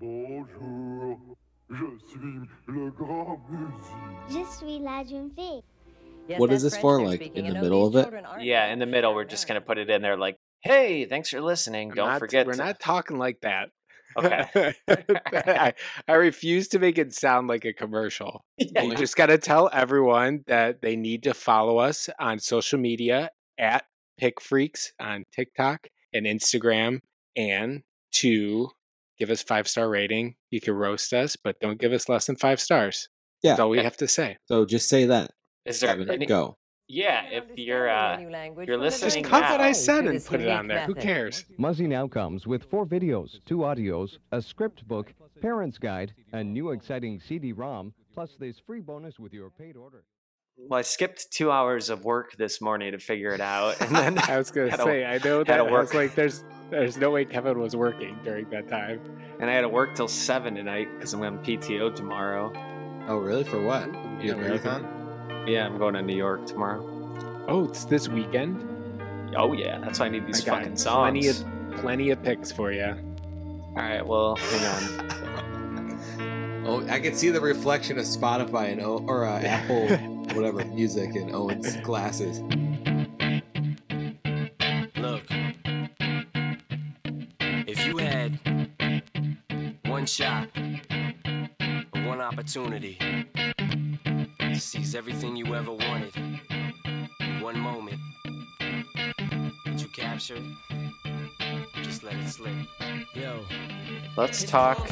Bonjour, je suis le grand musique. Je suis la jeune fille. Yes, What is this for, like, speaking. in the know, middle of it? Yeah, in the middle, we're just gonna put it in there like, "Hey, thanks for listening. I'm Don't not- forget." We're to-" not talking like that. Okay. I, I refuse to make it sound like a commercial. Yeah, You you- just got to tell everyone that they need to follow us on social media at Pick Freaks on TikTok and Instagram, and to give us five star rating. You can roast us, but don't give us less than five stars. Yeah. That's all we have to say. So just say that. Is there Evan, any? go. Yeah, if you're understand uh, the new language you're listening Just cut now. what I said and put it on there. Who cares? Muzzy now comes with four videos, two audios, a script book, parent's guide, a new exciting CD-ROM, plus this free bonus with your paid order. Well, I skipped two hours of work this morning to figure it out, and then I was gonna say, I know that to I was like, there's there's no way Kevin was working during that time. and I had to work till seven tonight because I'm going PTO tomorrow. Oh, really? For what? You Yeah, a marathon? Yeah, I'm going to New York tomorrow. Oh, it's this weekend. Oh yeah, that's why I need these I got fucking songs. plenty of plenty of picks for you. All right, well, hang on. Oh, I can see the reflection of Spotify and O- or uh, Apple, whatever music in Owen's glasses. Look, if you had one shot, one opportunity to seize everything you ever wanted in one moment, would you capture it? Just let it slip? Yo. Let's talk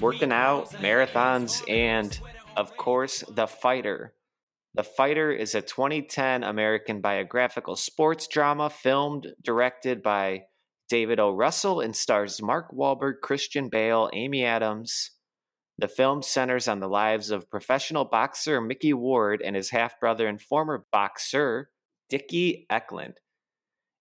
working out, marathons, and of course, The Fighter. The Fighter is a 2010 American biographical sports drama filmed, directed by David O. Russell, and stars Mark Wahlberg, Christian Bale, Amy Adams. The film centers on the lives of professional boxer Micky Ward and his half brother and former boxer Dickie Eklund.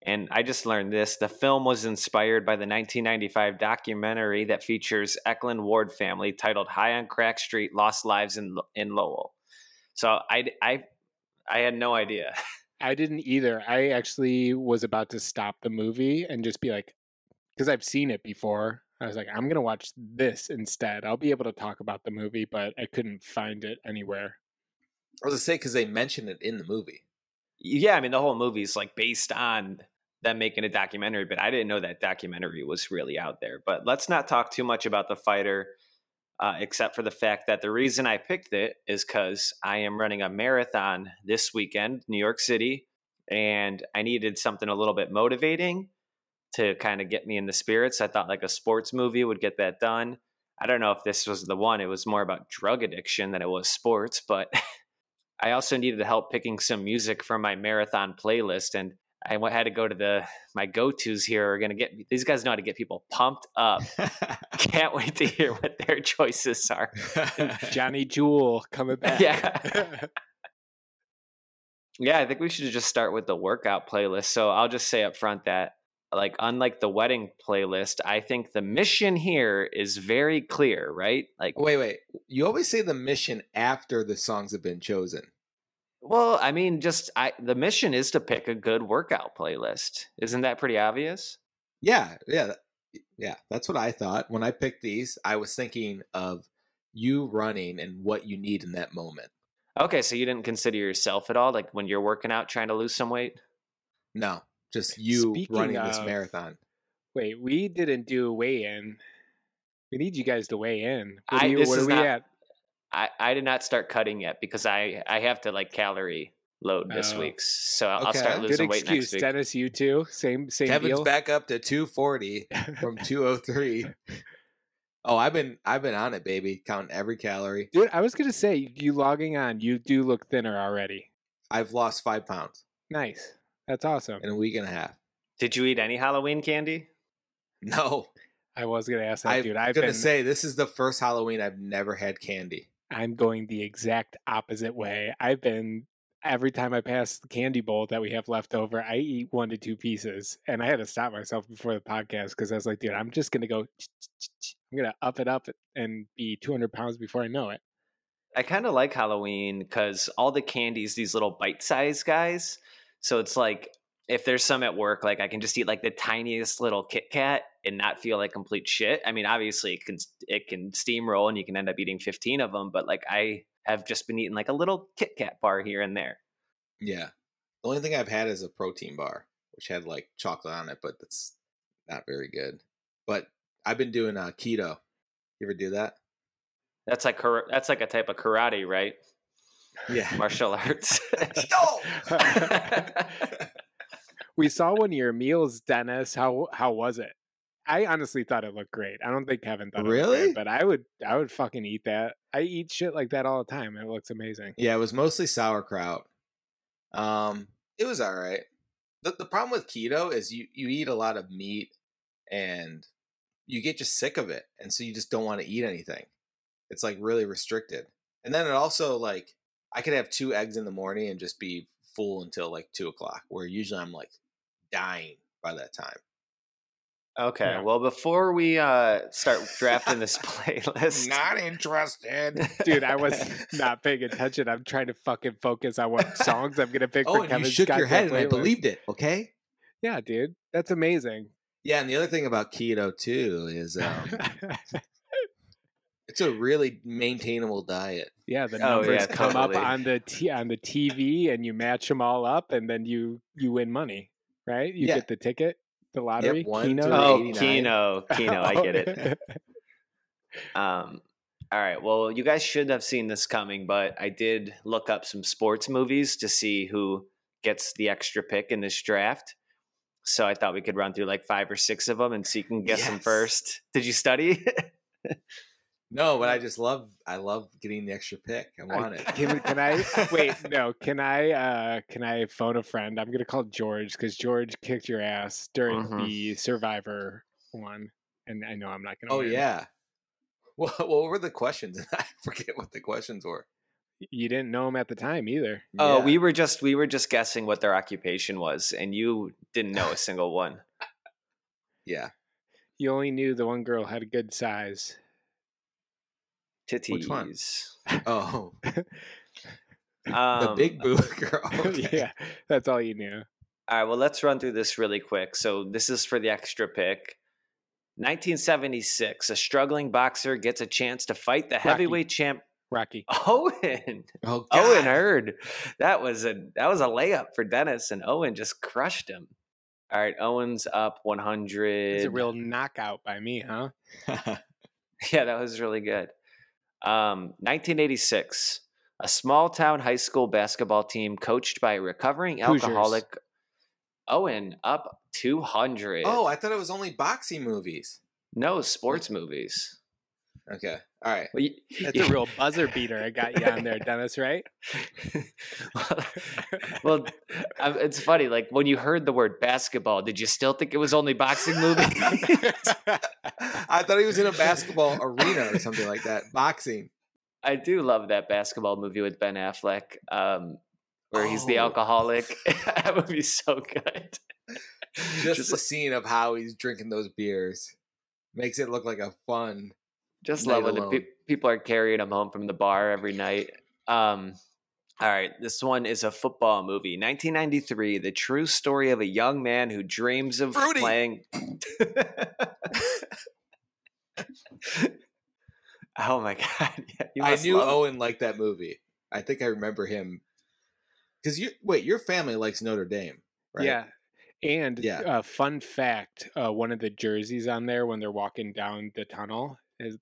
And I just learned this. The film was inspired by the 1995 documentary that features Eklund Ward family titled High on Crack Street Lost Lives in, in Lowell. So I, I, I had no idea. I didn't either. I actually was about to stop the movie and just be like, because I've seen it before. I was like, I'm gonna watch this instead. I'll be able to talk about the movie, but I couldn't find it anywhere. I was gonna say because they mention it in the movie. Yeah, I mean, the whole movie is like based on them making a documentary, but I didn't know that documentary was really out there. But let's not talk too much about the fighter, uh, except for the fact that the reason I picked it is because I am running a marathon this weekend, New York City, and I needed something a little bit motivating to kind of get me in the spirits. I thought like a sports movie would get that done. I don't know if this was the one. It was more about drug addiction than it was sports, but I also needed help picking some music for my marathon playlist, and I had to go to the my go tos here are gonna get these guys know how to get people pumped up. Can't wait to hear what their choices are. Johnny Jewel coming back. Yeah. Yeah, I think we should just start with the workout playlist. So I'll just say up front that like unlike the wedding playlist, I think the mission here is very clear, right? Like wait, wait. You always say the mission after the songs have been chosen. Well, I mean just I the mission is to pick a good workout playlist. Isn't that pretty obvious? Yeah, yeah, yeah. That's what I thought when I picked these. I was thinking of you running and what you need in that moment. Okay, so you didn't consider yourself at all like when you're working out trying to lose some weight? No, just you Speaking running this marathon. Wait, we didn't do a weigh in. We need you guys to weigh in. What, I- you, what are we at? I, I did not start cutting yet because I I have to like calorie load this Oh. week. So I'll Okay. start Good losing weight excuse, next week. Dennis. You too. Same same Kevin's deal. back up to 240 from 203. Oh, I've been I've been on it, baby, counting every calorie. Dude, I was gonna say you logging on. You do look thinner already. I've lost five pounds Nice. That's awesome. in a week and a half. Did you eat any Halloween candy? No, I was gonna ask that, I'm dude. I've gonna been. say this is the first Halloween I've never had candy. I'm going the exact opposite way. I've been every time I pass the candy bowl that we have left over, I eat one to two pieces, and I had to stop myself before the podcast because I was like, dude, I'm just gonna go. I'm gonna up it up and be 200 pounds before I know it. I kind of like Halloween because all the candies, these little bite sized guys. So it's like if there's some at work, like I can just eat like the tiniest little Kit Kat and not feel like complete shit. I mean, obviously it can it can steamroll and you can end up eating 15 of them, but like I have just been eating like a little Kit Kat bar here and there. Yeah. The only thing I've had is a protein bar, which had like chocolate on it, but that's not very good. But I've been doing uh, keto. You ever do that? That's like that's like a type of karate, right? Yeah. Martial arts. we saw one of your meals, Dennis. How how was it? I honestly thought it looked great. I don't think Kevin thought it looked Really? great, but I would I would fucking eat that. I eat shit like that all the time. It looks amazing. Yeah, it was mostly sauerkraut. Um, it was all right. The the problem with keto is you you eat a lot of meat and you get just sick of it, and so you just don't want to eat anything. It's like really restricted. And then it also like I could have two eggs in the morning and just be full until like two o'clock, where usually I'm like dying by that time. okay, Yeah. well before we uh start drafting this playlist, not interested, Dude, I was not paying attention. I'm trying to fucking focus on what songs I'm gonna pick Oh, for and Kevin's you shook your goddamn head, and I playlist. believed it. Okay. Yeah, dude, that's amazing. Yeah, and the other thing about keto too is um, it's a really maintainable diet. yeah, the Oh, numbers yeah, come up on the t- on the TV, and you match them all up, and then you you win money, right? You Yeah. get the ticket, the lottery, one, Keno. two, oh 89. Keno, Keno, I get it. Um, all right. Well, you guys should have seen this coming, but I did look up some sports movies to see who gets the extra pick in this draft. So I thought we could run through like five or six of them and see you can guess them first. Did you study? No, but I just love I love getting the extra pick. I I- want it. Can, can I wait? No, can I? uh Can I phone a friend? I'm gonna call George because George kicked your ass during Mhm. the Survivor one, and I know I'm not gonna. Oh win. yeah. What, what were the questions? I forget what the questions were. you didn't know them at the time either. Oh, Yeah. we were just we were just guessing what their occupation was, and you didn't know a single one. yeah. You only knew the one girl had a good size. Titties. Which one? Oh, the Um, big boo girl. Okay. yeah, that's all you knew. All right, well, let's run through this really quick. So, this is for the extra pick. 1976, a struggling boxer gets a chance to fight the heavyweight champ Rocky. Owen. Oh, Owen Heard. That was a that was a layup for Dennis, and Owen just crushed him. All right, Owen's up 100. It's a real knockout by me, huh? Yeah, that was really good. Um, 1986, a small town high school basketball team coached by a recovering Hoosiers. alcoholic. Owen up 200. oh, I thought it was only boxing movies. no sports movies. Okay. All right. Well, you, That's a real buzzer beater. I got you on there, Dennis. Right? well, it's funny. Like when you heard the word basketball, did you still think it was only boxing movie? I thought he was in a basketball arena or something like that. Boxing. I do love that basketball movie with Ben Affleck, um, where he's the Oh. alcoholic. that would be so good. Just, Just the scene of how he's drinking those beers makes it look like a fun. Just Night love when the pe- people are carrying him home from the bar every night. Um, all right, this one is a football movie. 1993, the true story of a young man who dreams of Rudy. playing. oh my god! Yeah, I knew Owen liked that movie. I think I remember him. Because you wait, your family likes Notre Dame, right? Yeah. And Yeah. uh, fun fact: uh, one of the jerseys on there when they're walking down the tunnel is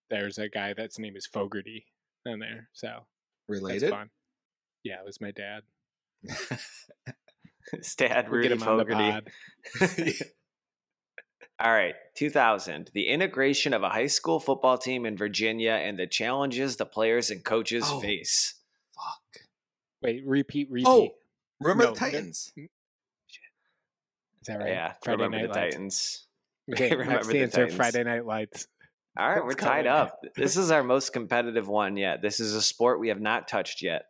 there's a guy that's name is Fogarty on there. So that's Related. Yeah, it was my dad. His dad, Rudy get him Fogarty. All right, 2000. The integration of a high school football team in Virginia and the challenges the players and coaches Oh. face. Fuck. Wait, repeat, oh, repeat. Oh, remember No, the Titans? Is that right? Yeah, Friday remember Night the Lights. Titans. Okay, Remember next the answer: Titans. Friday Night Lights. All right, Let's we're go. tied up. This is our most competitive one yet. This is a sport we have not touched yet.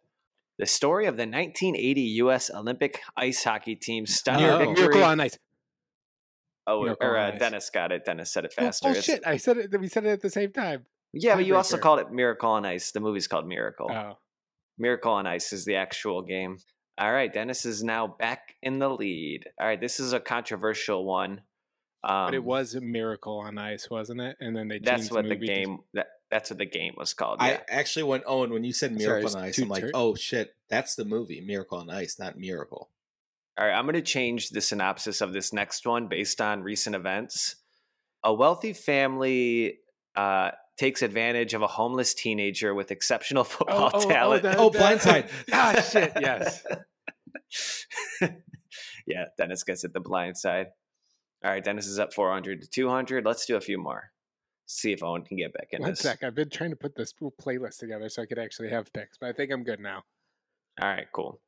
The story of the 1980 U.S. Olympic ice hockey team's stunning Oh. victory. Miracle on Ice. oh, Miracle or on uh, Ice. Dennis got it. Dennis said it Oh, faster. oh It's- shit! I said it. We said it at the same time. Yeah, but you also Tiebreaker. called it Miracle on Ice. The movie's called Miracle. Oh, Miracle on Ice is the actual game. All right, Dennis is now back in the lead. All right, this is a controversial one. Um, but it was a Miracle on Ice, wasn't it? And then they That's changed what the movie to- game. That, that's what the game was called. I Yeah. actually went Owen when you said Miracle it's on Ice. two I'm like, tur- oh shit, that's the movie Miracle on Ice, not Miracle. All right, I'm going to change the synopsis of this next one based on recent events. A wealthy family uh, takes advantage of a homeless teenager with exceptional football talent. the- Oh, the- Blindside. ah, shit. Yes. yeah, Dennis gets it the blind side. All right, Dennis is up 400 to 200. Let's do a few more. See if Owen can get back in One this. sec. I've been trying to put this playlist together so I could actually have picks, but I think I'm good now. All right, cool.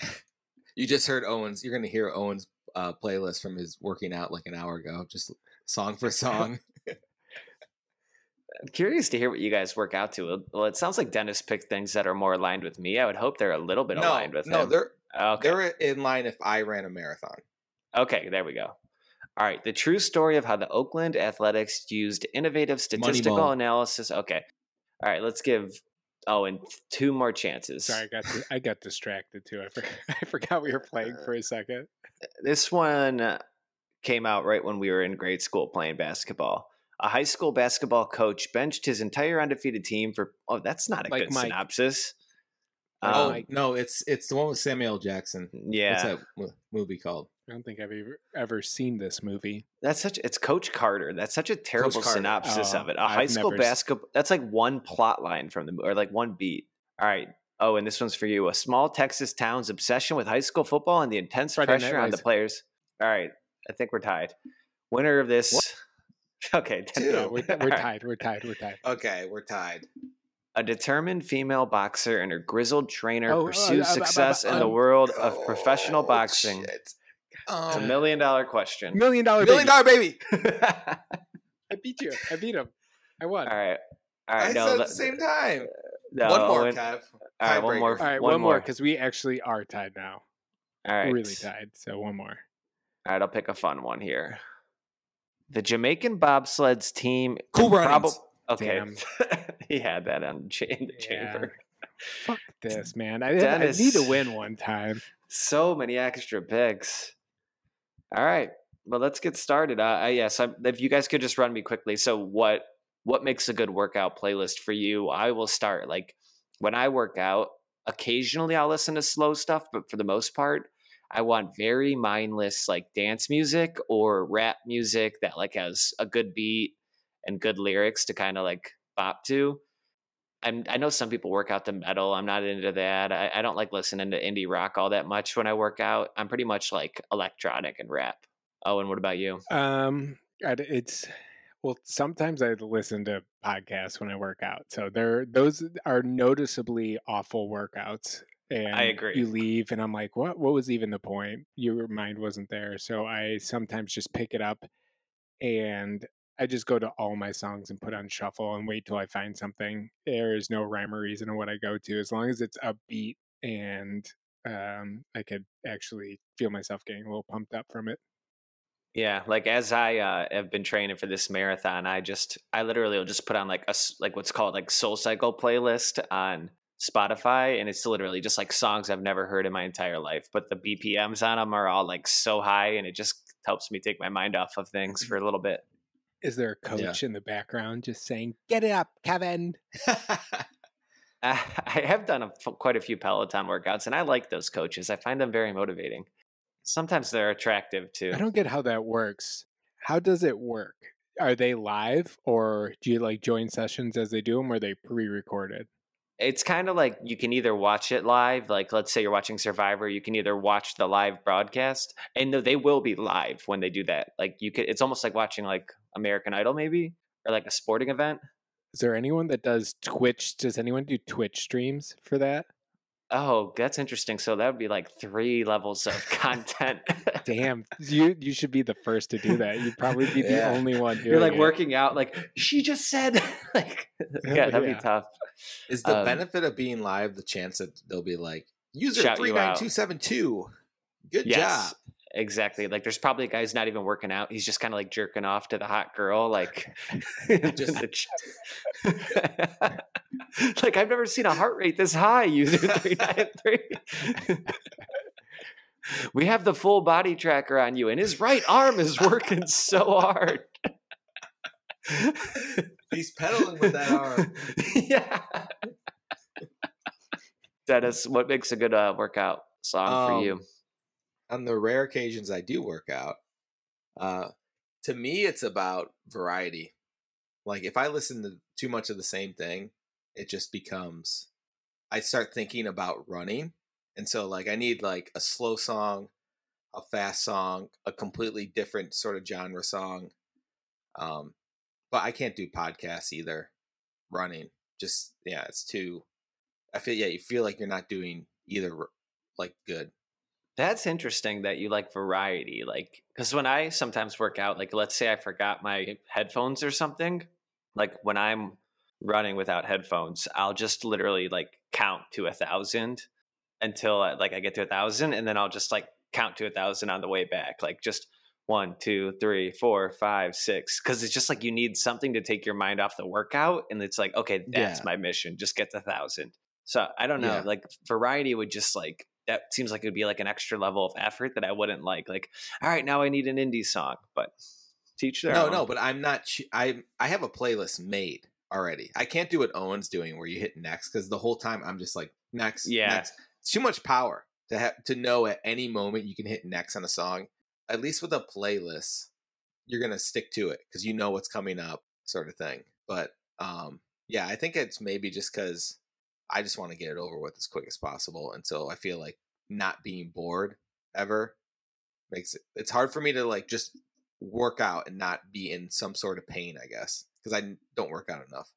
You just heard Owen's. You're gonna hear Owen's uh, playlist from his working out like an hour ago, just song for song. I'm curious to hear what you guys work out to. Well, it sounds like Dennis picked things that are more aligned with me. I would hope they're a little bit no, aligned with me. no, him. they're okay. they're in line if I ran a marathon. Okay, there we go. All right, the true story of how the Oakland Athletics used innovative statistical Moneyball. analysis. Okay, all right, let's give Oh, and two more chances. Sorry, I got di- I got distracted too. I, for, I forgot we were playing uh, for a second. Uh, this one uh, came out right when we were in grade school playing basketball. A high school basketball coach benched his entire undefeated team for. Oh, that's not a Like good Mike. synopsis. Oh Um, no, it's it's the one with Samuel Jackson. Yeah, what's yeah, that movie called? I don't think I've ever, ever seen this movie. that's such. It's Coach Carter. That's such a terrible Carter. synopsis of Oh, it. A I've high school never s- basketball. That's like one plot line from the mo- or like one beat. All right. Oh, and this one's for you. A small Texas town's obsession with high school football and the intense Friday pressure on the players. All right. I think we're tied. Winner of this. Okay. Two. Yeah, we're, we're tied. We're tied. We're tied. Okay, we're tied. A determined female boxer and her grizzled trainer Oh, uh, pursue uh, uh, uh, success in the world of professional boxing. shit. It's a Um, million dollar question. Million dollar million baby. dollar baby. I beat you. I beat him. I won. All right. All right. I no, said at the same time. no, one more, Owen- Kev. All right, one Tiebreaker. more. All right, one, one, more more. because we actually are tied now. All right. Really tied. So one more. All right, I'll pick a fun one here. The Jamaican bobsleds team. Cool prob- Okay, he had that on cha- in the Yeah. chamber. Fuck this, man. I, I need to win one time. So many extra picks. All right, well, let's get started. Uh, I, yes, I, if you guys could just run me quickly. So, what what makes a good workout playlist for you? I will start. Like when I work out, occasionally I'll listen to slow stuff, but for the most part, I want very mindless like dance music or rap music that like has a good beat and good lyrics to kind of like bop to. I'm, I know some people work out to metal. I'm not into that. I, I don't like listening to indie rock all that much when I work out. I'm pretty much like electronic and rap. Oh, and what about you? Um, it's well. Sometimes I listen to podcasts when I work out, so there those are noticeably awful workouts. And I agree. You leave, and I'm like, what? What was even the point? Your mind wasn't there. So I sometimes just pick it up, and I just go to all my songs and put on shuffle and wait till I find something. There is no rhyme or reason to what I go to, as long as it's upbeat and um, I could actually feel myself getting a little pumped up from it. Yeah, like as I uh, have been training for this marathon, I just I literally will just put on like a like what's called like Soul Cycle playlist on Spotify, and it's literally just like songs I've never heard in my entire life, but the BPMs on them are all like so high, and it just helps me take my mind off of things for a little bit. Is there a Yeah. coach in the background just saying, "Get it up, Kevin"? I have done a, quite a few Peloton workouts, and I like those coaches. I find them very motivating. Sometimes they're attractive too. I don't get how that works. How does it work? Are they live, or do you like join sessions as they do them, or are they pre-recorded? It's kind of like you can either watch it live like let's say you're watching survivor you can either watch the live broadcast and they will be live when they do that like you could it's almost like watching like american idol maybe or like a sporting event Is there anyone that does Twitch? Does anyone do Twitch streams for that? Oh that's interesting so that would be like three levels of content Damn, you you should be the first to do that. You'd probably be the Yeah. only one doing you're like it. working out like she just said like yeah that'd Yeah. be tough Is the Um, benefit of being live the chance that they'll be like user Shout you out. two seven two? Good yes job. Exactly like there's probably a guy who's not even working out he's just kind of like jerking off to the hot girl like Just- like I've never seen a heart rate this high user 393. we have the full body tracker on you, and his right arm is working so hard. He's pedaling with that arm. yeah. Dennis, what makes a good uh, workout song for you? On the rare occasions I do work out, uh, to me it's about variety. Like if I listen to too much of the same thing, it just becomes I start thinking about running. And so like I need like a slow song, a fast song, a completely different sort of genre song. Um but I can't do podcasts either. Running. Just yeah, it's too I feel yeah, you feel like you're not doing either like good. That's interesting that you like variety. Like, because when I sometimes work out, like, let's say I forgot my headphones or something, like when I'm running without headphones, I'll just literally like count to a thousand until I, like I get to a thousand, and then I'll just like count to a thousand on the way back, like just one, two, three, four, five, six. Because it's just like you need something to take your mind off the workout, and it's like, okay, that's Yeah. my mission. Just get to thousand. So I don't know. Yeah. Like variety would just like that seems like it would be like an extra level of effort that I wouldn't like. Like, all right, now I need an indie song, but teach their No, own. no, but I'm not. I I have a playlist made already. I can't do what Owen's doing, where you hit next, because the whole time I'm just like next. Yeah. next. it's too much power to have to know at any moment you can hit next on a song. At least with a playlist, you're gonna stick to it because you know what's coming up, sort of thing. But um, yeah, I think it's maybe just because I just want to get it over with as quick as possible, and so I feel like not being bored ever makes it. It's hard for me to like just work out and not be in some sort of pain, I guess, because I don't work out enough.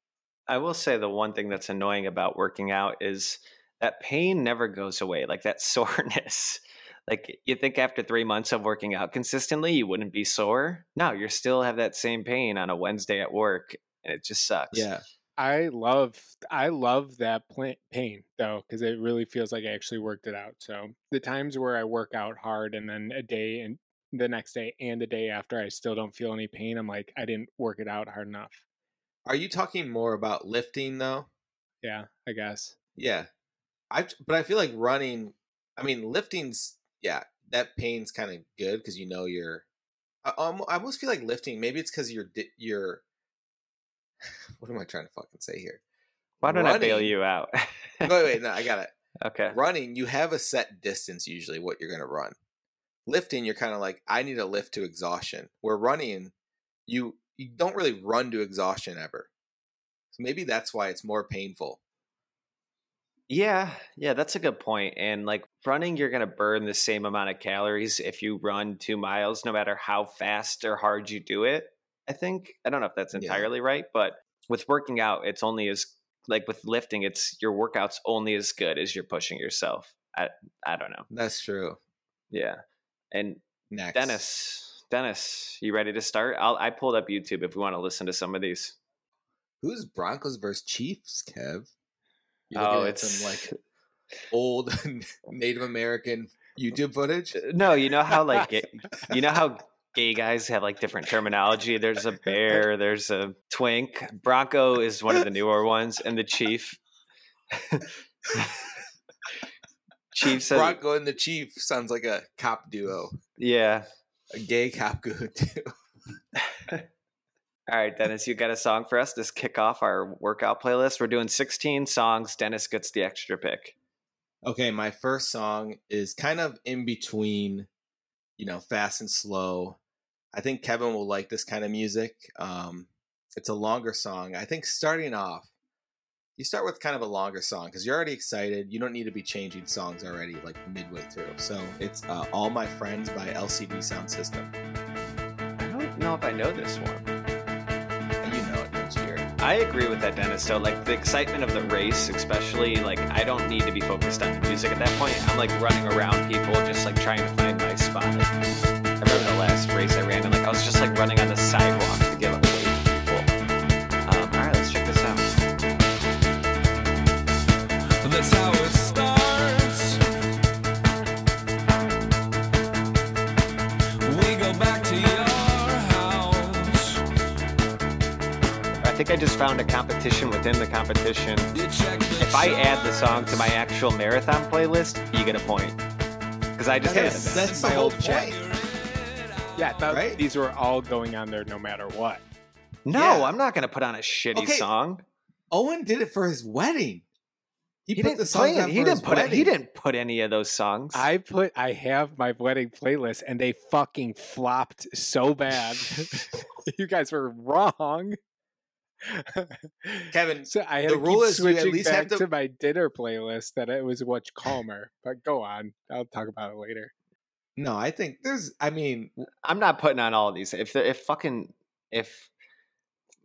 I will say the one thing that's annoying about working out is that pain never goes away, like that soreness. Like you think after three months of working out consistently, you wouldn't be sore. No, you still have that same pain on a Wednesday at work, and it just sucks. Yeah. I love I love that pain though because it really feels like I actually worked it out. So the times where I work out hard and then a day and the next day and the day after I still don't feel any pain, I'm like I didn't work it out hard enough. Are you talking more about lifting though? Yeah, I guess. Yeah. I but I feel like running. I mean, lifting's yeah. That pain's kind of good because you know you're. I, um, I almost feel like lifting. Maybe it's because you're you're. What am I trying to fucking say here? Why don't I bail you out? Wait, wait, no, I got it. okay. running you have a set distance usually what you're going to run lifting you're kind of like i need to lift to exhaustion where running you you don't really run to exhaustion ever so maybe that's why it's more painful Yeah, yeah, that's a good point. And like running, you're going to burn the same amount of calories if you run two miles, no matter how fast or hard you do it. I think. I don't know if that's Yeah. entirely right, but with working out, it's only as like with lifting, it's your workout's only as good as you're pushing yourself. I I don't know. that's true Yeah. And next Dennis, Dennis, you ready to start? I'll I pulled up YouTube if we want to listen to some of these. who's broncos versus chiefs kev you're Oh, it's some like old native american youtube footage No, you know how like ga- you know how gay guys have like different terminology. There's a bear, there's a twink. Bronco is one of the newer ones, and the chief. chief says, bronco and the chief sounds like a cop duo "Yeah, a gay cop duo all right, Dennis, you got a song for us to kick off our workout playlist. We're doing 16 songs. Dennis gets the extra pick. Okay, my first song is kind of in between, you know, fast and slow. I think Kevin will like this kind of music. Um, it's a longer song. I think starting off, you start with kind of a longer song because you're already excited. You don't need to be changing songs already, like midway through. So it's uh, "All My Friends" by LCD Sound System. I don't know if I know this one. You know it, don't you? I agree with that, Dennis. So, like the excitement of the race, especially, like I don't need to be focused on the music at that point. I'm like running around people, just like trying to find my spot. I last race I ran, and like I was just like running on the sidewalk to get away from people. Um, all right, let's check this out. That's how it starts. We go back to your house. I think I just found a competition within the competition. If I add the song to my actual marathon playlist, you get a point. Because I just That's, added that. that's the My whole old chat. point. Yeah, I thought Right? these were all going on there no matter what. No, Yeah. I'm not going to put on a shitty Okay. song. Owen did it for his wedding. He, He put didn't the play it. He didn't his put it. He didn't put any of those songs. I put I have my wedding playlist and they fucking flopped so bad. you guys were wrong. Kevin, so I had the to rule keep is you at switching least have to- to my dinner playlist that it was much calmer. But go on. I'll talk about it later. No, I think there's. I mean, I'm not putting on all of these. If if fucking if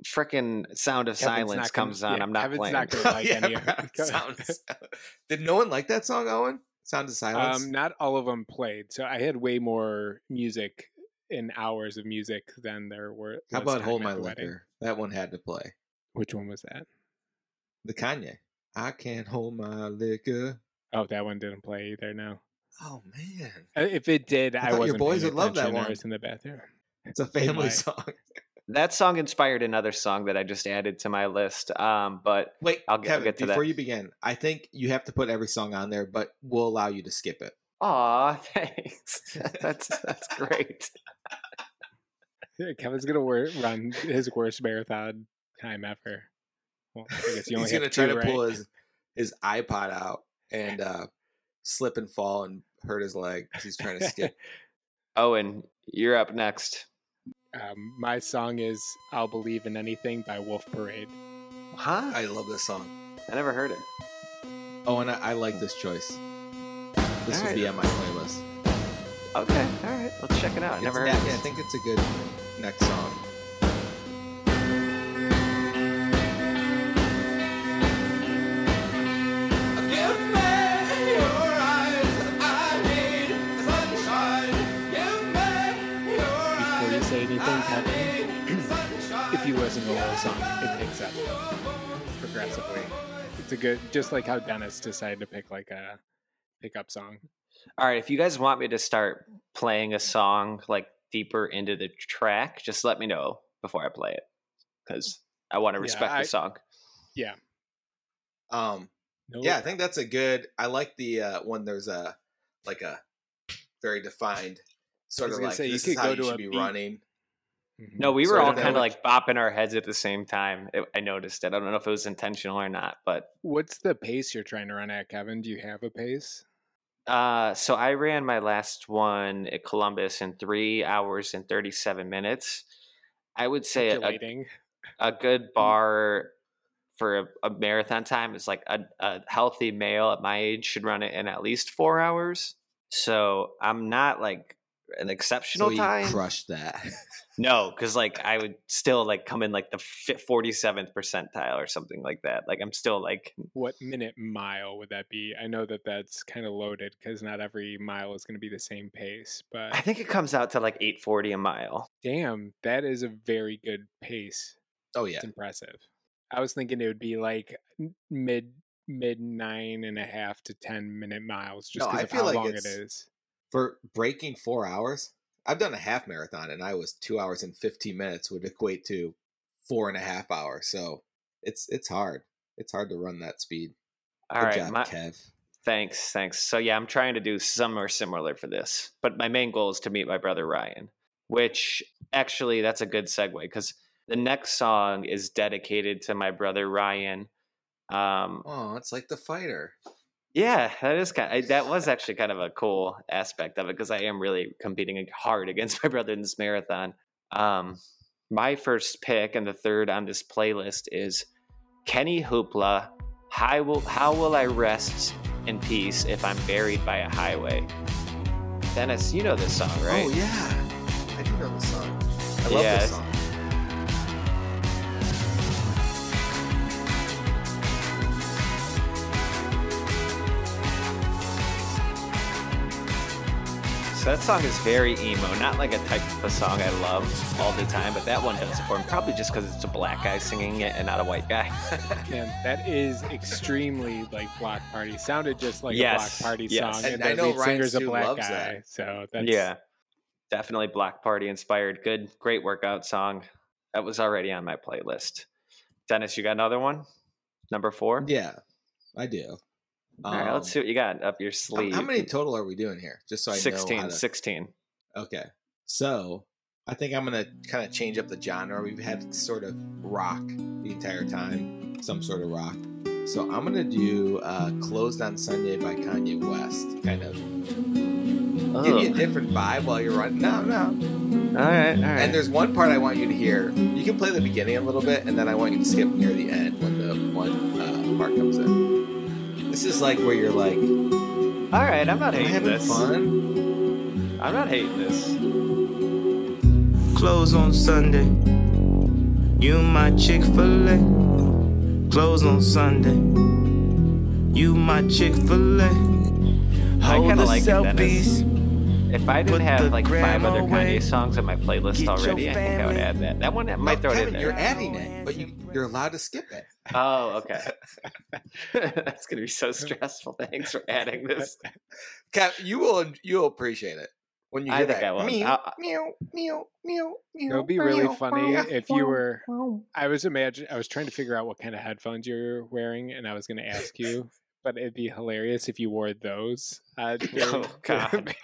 frickin' Sound of Kevin's Silence gonna- comes on, yeah, I'm not Kevin's playing. not gonna like any of bro, it. Sound Did no one like that song, Owen? Sound of Silence. Um, not all of them played. So I had way more music in hours of music than there were. How about Hold My wedding. Liquor? That one had to play. Which one was that? The Kanye. I can't hold my liquor. Oh, that one didn't play either. No. Oh man, Uh, If it did, I I, thought your wasn't. boys would love that attention. I one. was in the bathroom. it's a family might. song. That song inspired another song that I just added to my list. Um, but Wait, I'll get- I'll Kevin, get to that. before you begin, I think you have to put every song on there, but we'll allow you to skip it. aw, thanks. that's that's great. Yeah, Kevin's gonna wor- run his worst marathon time ever. Well, I guess you only He's gonna try to right? pull his his iPod out and uh, slip and fall and hurt his leg. 'cause He's trying to skip. Owen, you're up next. Um, my song is "I'll Believe in Anything" by Wolf Parade. Huh? I love this song. I never heard it. Oh, and I, I like this choice. This would Alright. be on my playlist. Okay, all right. Let's check it out. I never It's- heard yeah. I think it's a good next song. If you listen to the whole song, it picks up progressively. It's a good, just like how Dennis decided to pick like a pickup song. All right, if you guys want me to start playing a song like deeper into the track, just let me know before I play it because I want to Yeah, respect I- the song. Yeah. Um, No, yeah, I think that's a good. I like the uh, when there's a like a very defined sort of like say, you this could is how go you to should be beat. running. Mhm. No, we were I all kind of like bopping our heads at the same time. It, I noticed it. I don't know if it was intentional or not, but What's the pace you're trying to run at, Kevin? Do you have a pace? uh, so I ran my last one at Columbus in three hours and 37 minutes. I would say a, a, a good bar for a, a marathon time is like a, a healthy male at my age should run it in at least four hours. So I'm not like an exceptional So time. crushed that. No, because like I would still like come in like the forty seventh percentile or something like that. Like I'm still like What minute mile would that be? I know that that's kind of loaded because not every mile is going to be the same pace, but I think it comes out to like eight forty a mile. damn, that is a very good pace. oh yeah, It's impressive. I was thinking it would be like mid mid nine and a half to ten minute miles, just No, because I of feel how like long it's- is. For breaking four hours. I've done a half marathon and I was two hours and fifteen minutes would equate to four and a half hours. So it's it's hard. It's hard to run that speed. All Good right, job, my, Kev. thanks, thanks. So yeah, I'm trying to do somewhere similar for this, but my main goal is to meet my brother Ryan. Which actually, that's a good segue because the next song is dedicated to my brother Ryan. Um, Oh, it's like the fighter. Yeah, that is kind. Of, that was actually kind of a cool aspect of it because I am really competing hard against my brother in this marathon. Um, my first pick and the third on this playlist is Kenny Hoopla. How will how will I rest in peace if I'm buried by a highway? Dennis, you know this song, right? Oh yeah, I do know the song. I love Yeah, this song. That song is very emo, not like a type of a song I love all the time, but that one does it for me. Probably just because it's a black guy singing it and not a white guy. Man, that is extremely like Bloc Party. Sounded just like Yes, a Bloc Party yes. song, And and, I know lead Ryan singer's a black loves guy. that. So that's Yeah, definitely Bloc Party inspired. Good, great workout song. That was already on my playlist. Dennis, you got another one? Number four? Yeah, I do. All right, let's Um, see what you got up your sleeve. how many total are we doing here? Just so I know 16. to. 16. Okay, so I think I'm gonna kind of change up the genre. We've had sort of rock the entire time, some sort of rock. So I'm gonna do uh, "Closed on Sunday" by Kanye West. Kind of give you a different vibe while you're running. No, no. All right, all right. And there's one part I want you to hear. You can play the beginning a little bit, and then I want you to skip near the end when the one uh, part comes in. This is like where you're like, all right, I'm not am hating having this. fun? I'm not hating this. Close on Sunday. You my Chick fil A. Close on Sunday. You my Chick fil A. I Hold kind the of like it, Dennis. selfies. If I didn't Put have the like five gram other away. Kanye songs on my playlist Get your already, I think I would family. add that. That one I might No, throw it Kevin, in You're adding it, but you, you're allowed to skip it. Oh, okay. That's gonna be so stressful. Thanks for adding this. Cap, you will you will appreciate it when you I hear think that. I will. Meow, I'll- meow, meow, meow, It would be really meow, funny meow, if you were. meow. I was imagine. I was trying to figure out what kind of headphones you're wearing, and I was going to ask you. But it'd be hilarious if you wore those. Uh, during- Oh, God.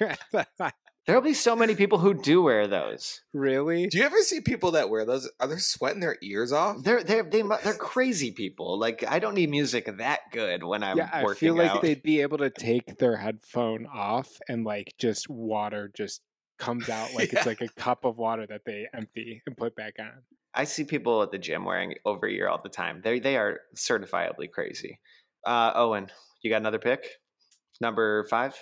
There'll be so many people who do wear those. really? Do you ever see people that wear those? Are they sweating their ears off? They're they're they, mu- they're crazy people. Like I don't need music that good when I'm yeah, I working feel like out. they'd be able to take their headphone off and like just water just comes out like Yeah. it's like a cup of water that they empty and put back on. I see people at the gym wearing over ear all the time. They they are certifiably crazy. Uh, Owen, you got another pick? Number five.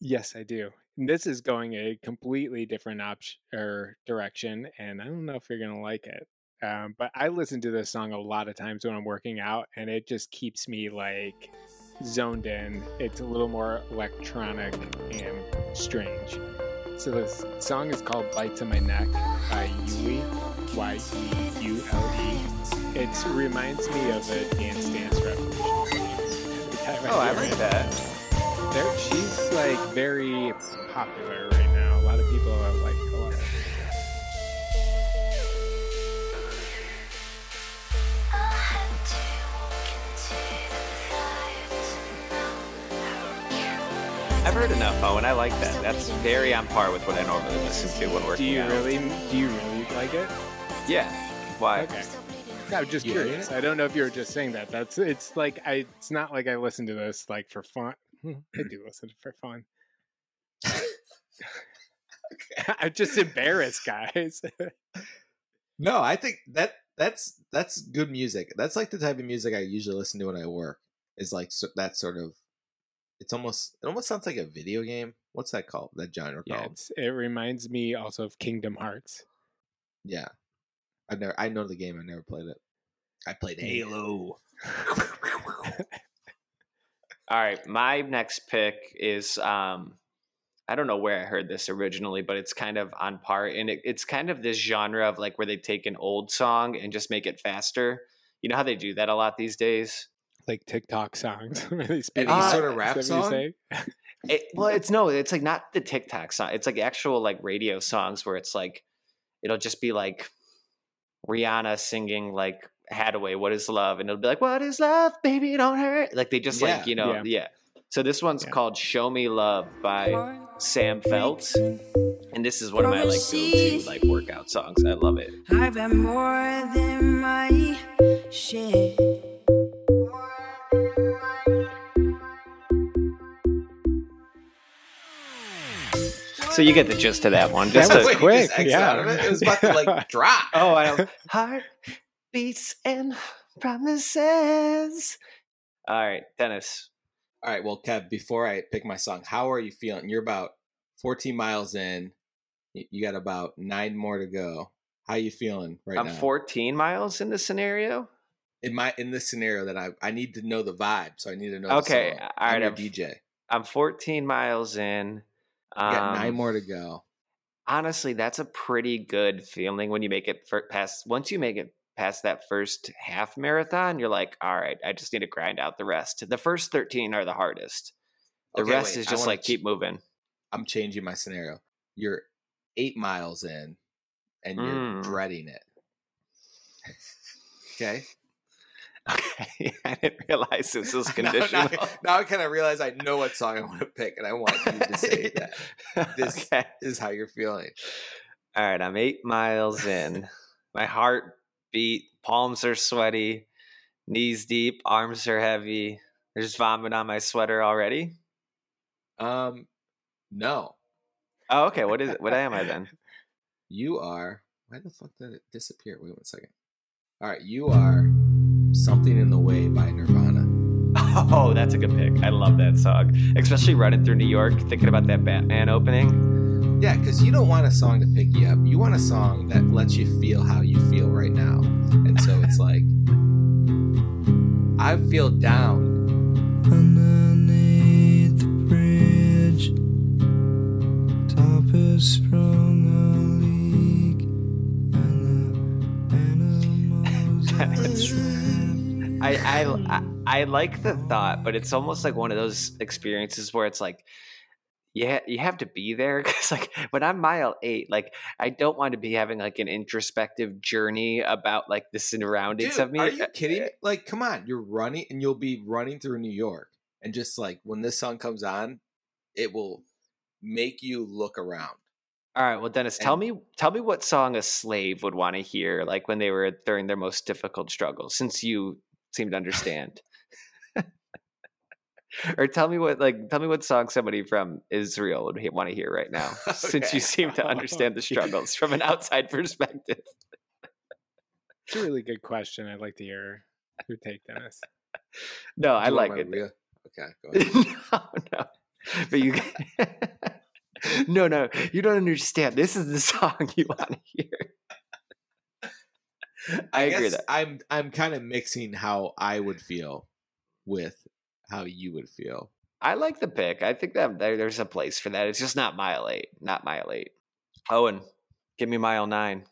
Yes, I do. This is going a completely different option or direction, and I don't know if you're gonna like it. Um, but I listen to this song a lot of times when I'm working out, and it just keeps me like zoned in. It's a little more electronic and strange. So this song is called "Bites on My Neck" by Yeule, Y E U L E. It reminds me of a Dance Dance Revolution. Oh, I it. that. There, she's like very popular right now. A lot of people are like a lot. Of, I've heard enough, Owen. I like that. That's very on par with what I normally listen to when do working you out. really? Do you really like it? Yeah. Why? Okay. I'm just You curious. I don't know if you were just saying that. That's it's like I. It's not like I listen to this like for fun. I do listen for fun. I'm just embarrassed, guys. No, I think that that's that's good music. That's like the type of music I usually listen to when I work. Is like so, that sort of. It's almost it almost sounds like a video game. What's that called? That genre yeah, called? it's, it reminds me also of Kingdom Hearts. Yeah, I never I know the game. I never played it. I played Halo. All right, my next pick is um I don't know where I heard this originally, but it's kind of on par and it, it's kind of this genre of like where they take an old song and just make it faster. You know how they do that a lot these days? Like TikTok songs. where they speed Any it sort of rap that what you song? It, well, it's no, it's like not the TikTok song. It's like actual like radio songs where it's like it'll just be like Rihanna singing like Hadaway, "What is love?" and it'll be like, "What is love, baby? Don't hurt." Like they just Yeah. like you know, Yeah. yeah. So this one's Yeah. called "Show Me Love" by Sam Feldt, and this is one of my like go-to like workout songs. I love it. I've had more than my share. So you get the gist of that one. That Just was to- quick, just yeah. out of it? It was about to like drop. oh, I know. Heart beats and promises. All right, Dennis. All right, well, Kev, before I pick my song, how are you feeling? You're about 14 miles in. You got about nine more to go. How you feeling right now? I'm 14 miles in this scenario. in my in this scenario that I I need to know the vibe, so I need to know. the Okay, all I'm right, I'm- DJ. I'm 14 miles in. You got nine Um, more to go. Honestly, that's a pretty good feeling when you make it past. Once you make it past that first half marathon, you're like, all right, I just need to grind out the rest. The first 13 are the hardest. The Okay, rest wait, is just like ch- keep moving. I'm changing my scenario. You're eight miles in, and you're Mm. dreading it. okay, Okay, I didn't realize this was Now, conditional. now, now I kind of realize I know what song I want to pick, and I want you to say that. This okay. is how you're feeling. All right, I'm eight miles in. My heart beat, palms are sweaty, knees deep, arms are heavy. There's vomit on my sweater already. Um, no, Oh, okay. What is it? What am I then? you are. Why the fuck did it disappear? Wait one second. All right, you are something in the way by Nirvana. Oh, that's a good pick. I love that song, especially running through New York, thinking about that Batman opening. Yeah, because you don't want a song to pick you up. You want a song that lets you feel how you feel right now. And so it's like, I feel down. Underneath the bridge, top has sprung a leak, and the animals That's- I, I I I like the thought, but it's almost like one of those experiences where it's like, yeah, you have to be there because like when I'm mile eight, like I don't want to be having like an introspective journey about like the surroundings Dude, of me. are you Uh, kidding me? Like, come on, you're running and you'll be running through New York. And just like when this song comes on, it will make you look around. All right, well, Dennis, tell me tell me what song a slave would want to hear, like when they were during their most difficult struggle, since you seem to understand. Or tell me what like tell me what song somebody from Israel would want to hear right now, since you seem to understand the struggles from an outside perspective. It's a really good question. I'd like to hear your take, Dennis. No, I Do you want like it. real- Okay, go ahead. no, no, but you. no, no, you don't understand. This is the song you want to hear. I, agree guess that. I'm I'm kind of mixing how I would feel with how you would feel. I like the pick. I think that there, there's a place for that. It's just not mile eight. Not mile eight. Owen, give me mile nine.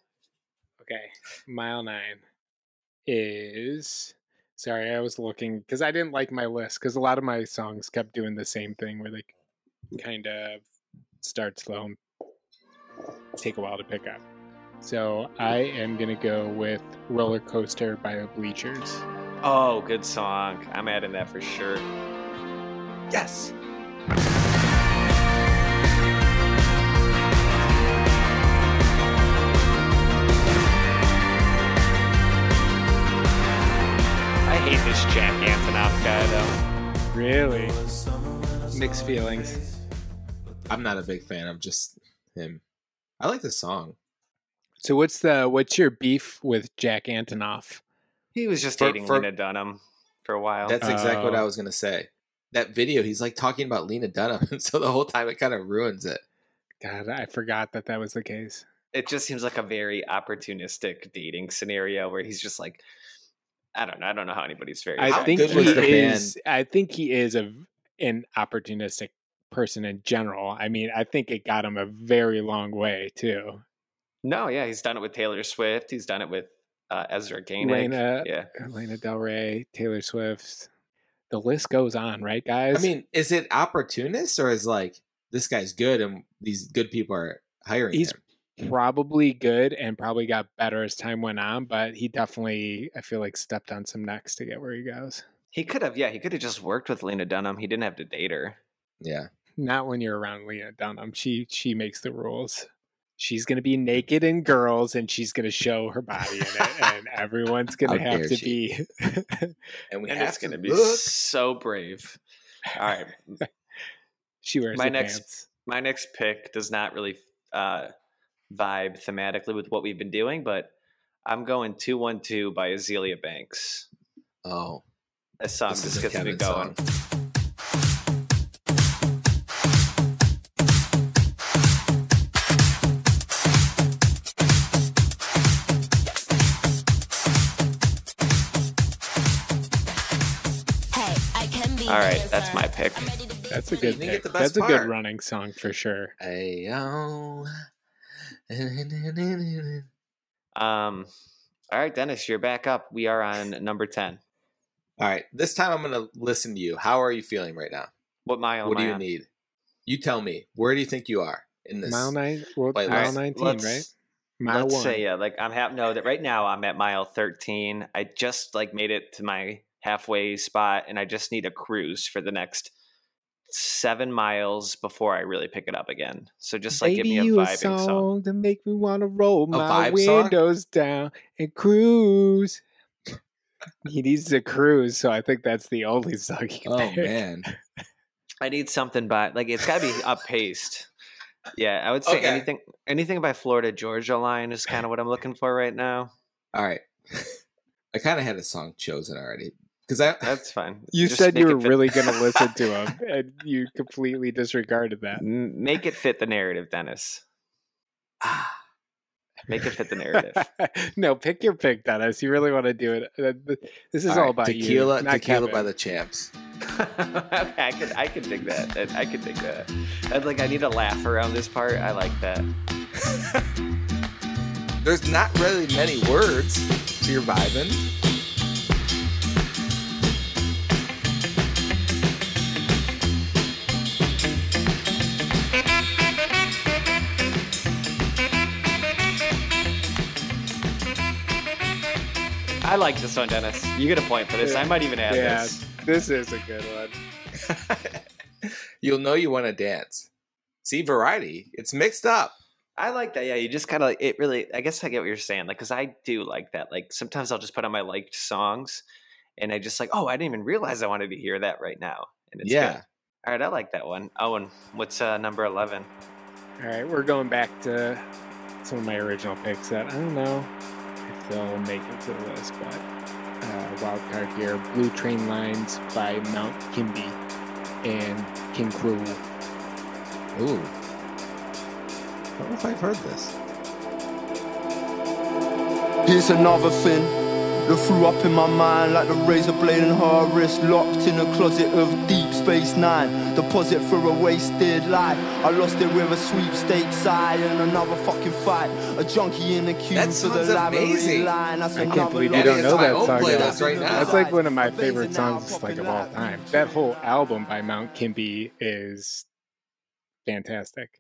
Okay, mile nine is. Sorry, I was looking because I didn't like my list because a lot of my songs kept doing the same thing where they kind of start slow and take a while to pick up. So I am gonna go with "Roller Coaster" by the Bleachers. Oh, good song. I'm adding that for sure. Yes. I hate this Jack Antonoff guy though. Really mixed feelings. I'm not a big fan of just him. I like the song. So what's the what's your beef with Jack Antonoff? He was just For- dating for- Lena Dunham for a while. That's exactly what I Oh. was gonna say. That video, he's like talking about Lena Dunham, so the whole time it kind of ruins it. God, I forgot that that was the case. it just seems like a very opportunistic dating scenario where he's just like, I don't know. I don't know how anybody's very. I How think good he was the band? is. I think he is a v- an opportunistic person in general. I mean, I think it got him a very long way too. no, yeah, he's done it with Taylor Swift. He's done it with uh, Ezra Koenig. Lena, yeah, Elena Del Rey, Taylor Swift. The list goes on, right, guys? I mean, is it opportunist or is like this guy's good and these good people are hiring He's- him? probably good and probably got better as time went on, but he definitely, I feel like, stepped on some necks to get where he goes. he could have. Yeah, he could have just worked with Lena Dunham. He didn't have to date her. Yeah. Not when you're around Lena Dunham. She she makes the rules. She's gonna be naked in girls, and she's gonna show her body in it, and everyone's gonna have to she. be. And we and have it's going to to be look. so brave. All right, she wears My next- pants. my next pick does not really uh, vibe thematically with what we've been doing, but I'm going 212 by Azealia Banks. Oh, This song this is just gets me going. song. All right, that's my pick. That's a good pick. the best That's a good running song for sure. Ayo. Um, all right, Dennis, you're back up. We are on number 10. All right, this time I'm gonna listen to you. How are you feeling right now? What mile what am do I you on? need? You tell me. Where do you think you are in this? Mile nine, well, mile All right, nineteen, let's- right? Mile let's one. say yeah, like I'm happy. No, that right now I'm at mile 13. I just like made it to my halfway spot, and I just need a cruise for the next seven miles before I really pick it up again. So just like Baby, give me a you vibing song. to make me want to roll my vibe song? windows down and cruise. he needs to cruise, so I think that's the only song he can Oh pick. man. I need something by like it's got to be up paced. Yeah, I would say Okay. anything anything by Florida Georgia Line is kind of what I'm looking for right now. All right. I kind of had a song chosen already because I That's fine. You Just said you were really going to listen to him, and you completely disregarded that. Make it fit the narrative, Dennis. ah, Make it fit the narrative. no, pick your pick, Dennis. You really want to do it. This is all all, right, about tequila. you. not tequila by the champs. okay, I could I could dig that. I- I could dig that. I'd like I need a laugh around this part. I like that. There's not really many words, so you're vibing. I like this one, Dennis. You get a point for this. I might even add yeah, this. this is a good one. You'll know you want to dance. See variety. It's mixed up. I like that. Yeah, you just kind of like it. Really, I guess I get what you're saying. Like, because I do like that. Like, sometimes I'll just put on my liked songs, and I just like, oh, I didn't even realize I wanted to hear that right now. And it's Yeah. good. All right, I like that one. Owen, what's uh, number eleven? All right, we're going back to some of my original picks that I don't know if they'll make it to the list, but uh, wild card here: Blue Train Lines by Mount Kimbie and King Krule. Ooh. I don't know if I've heard this. Here's another thing that threw up in my mind like the razor blade in her wrist, locked in a closet of Deep Space Nine. Deposit for a wasted life. I lost it with a sweepstakes eye and another fucking fight. A junkie in the queue That for the sounds amazing. line. That's I can't believe you don't know that song. playlist Dennis. right now. That's like one of my favorite songs, like of all time. That whole album by Mount Kimbie is fantastic.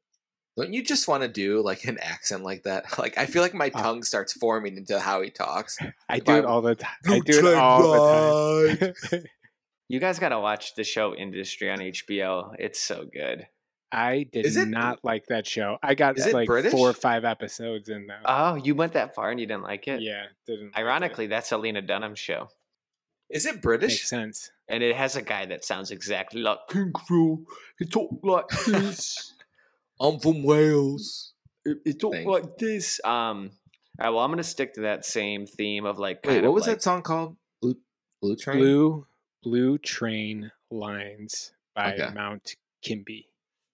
Don't you just want to do like an accent like that? Like I feel like my Uh, tongue starts forming into how he talks. I do I- it all the time. I do it Train all the time. You guys got to watch the show Industry on HBO. It's so good. I did it- not like that show. I got like British? four or five episodes in though. Oh, you went that far and you didn't like it? yeah, didn't. like it. Ironically, that's a Lena Dunham show. Is it makes British? sense. And it has a guy that sounds exactly like King Krule. He talk like this. I'm from Wales. He it talk Thing. like this. Um, all right, well, I'm gonna stick to that same theme of like. Wait, what of was like, that song called? Blue Blue Train. Blue Blue Train Lines by Okay. Mount Kimbie.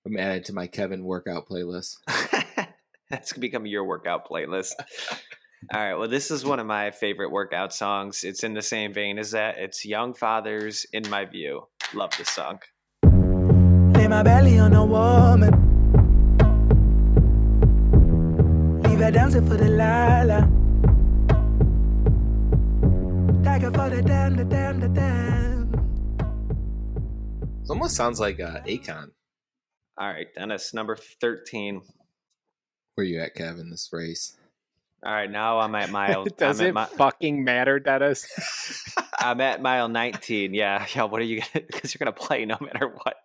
I'm added to my Kevin workout playlist. That's gonna become your workout playlist. All right. Well, this is one of my favorite workout songs. It's in the same vein as that. It's Young Fathers, in my view. Love this song. Lay my belly on a woman. Leave her dancing for the lala. Take her for the damn, the damn, the damn. It almost sounds like uh, Akon. All right, Dennis, number 13. Where you at, Kevin? This race. All right, now I'm at mile. Does I'm it mi- fucking matter, Dennis? I'm at mile 19. Yeah, yeah. What are you gonna? Because you're gonna play no matter what.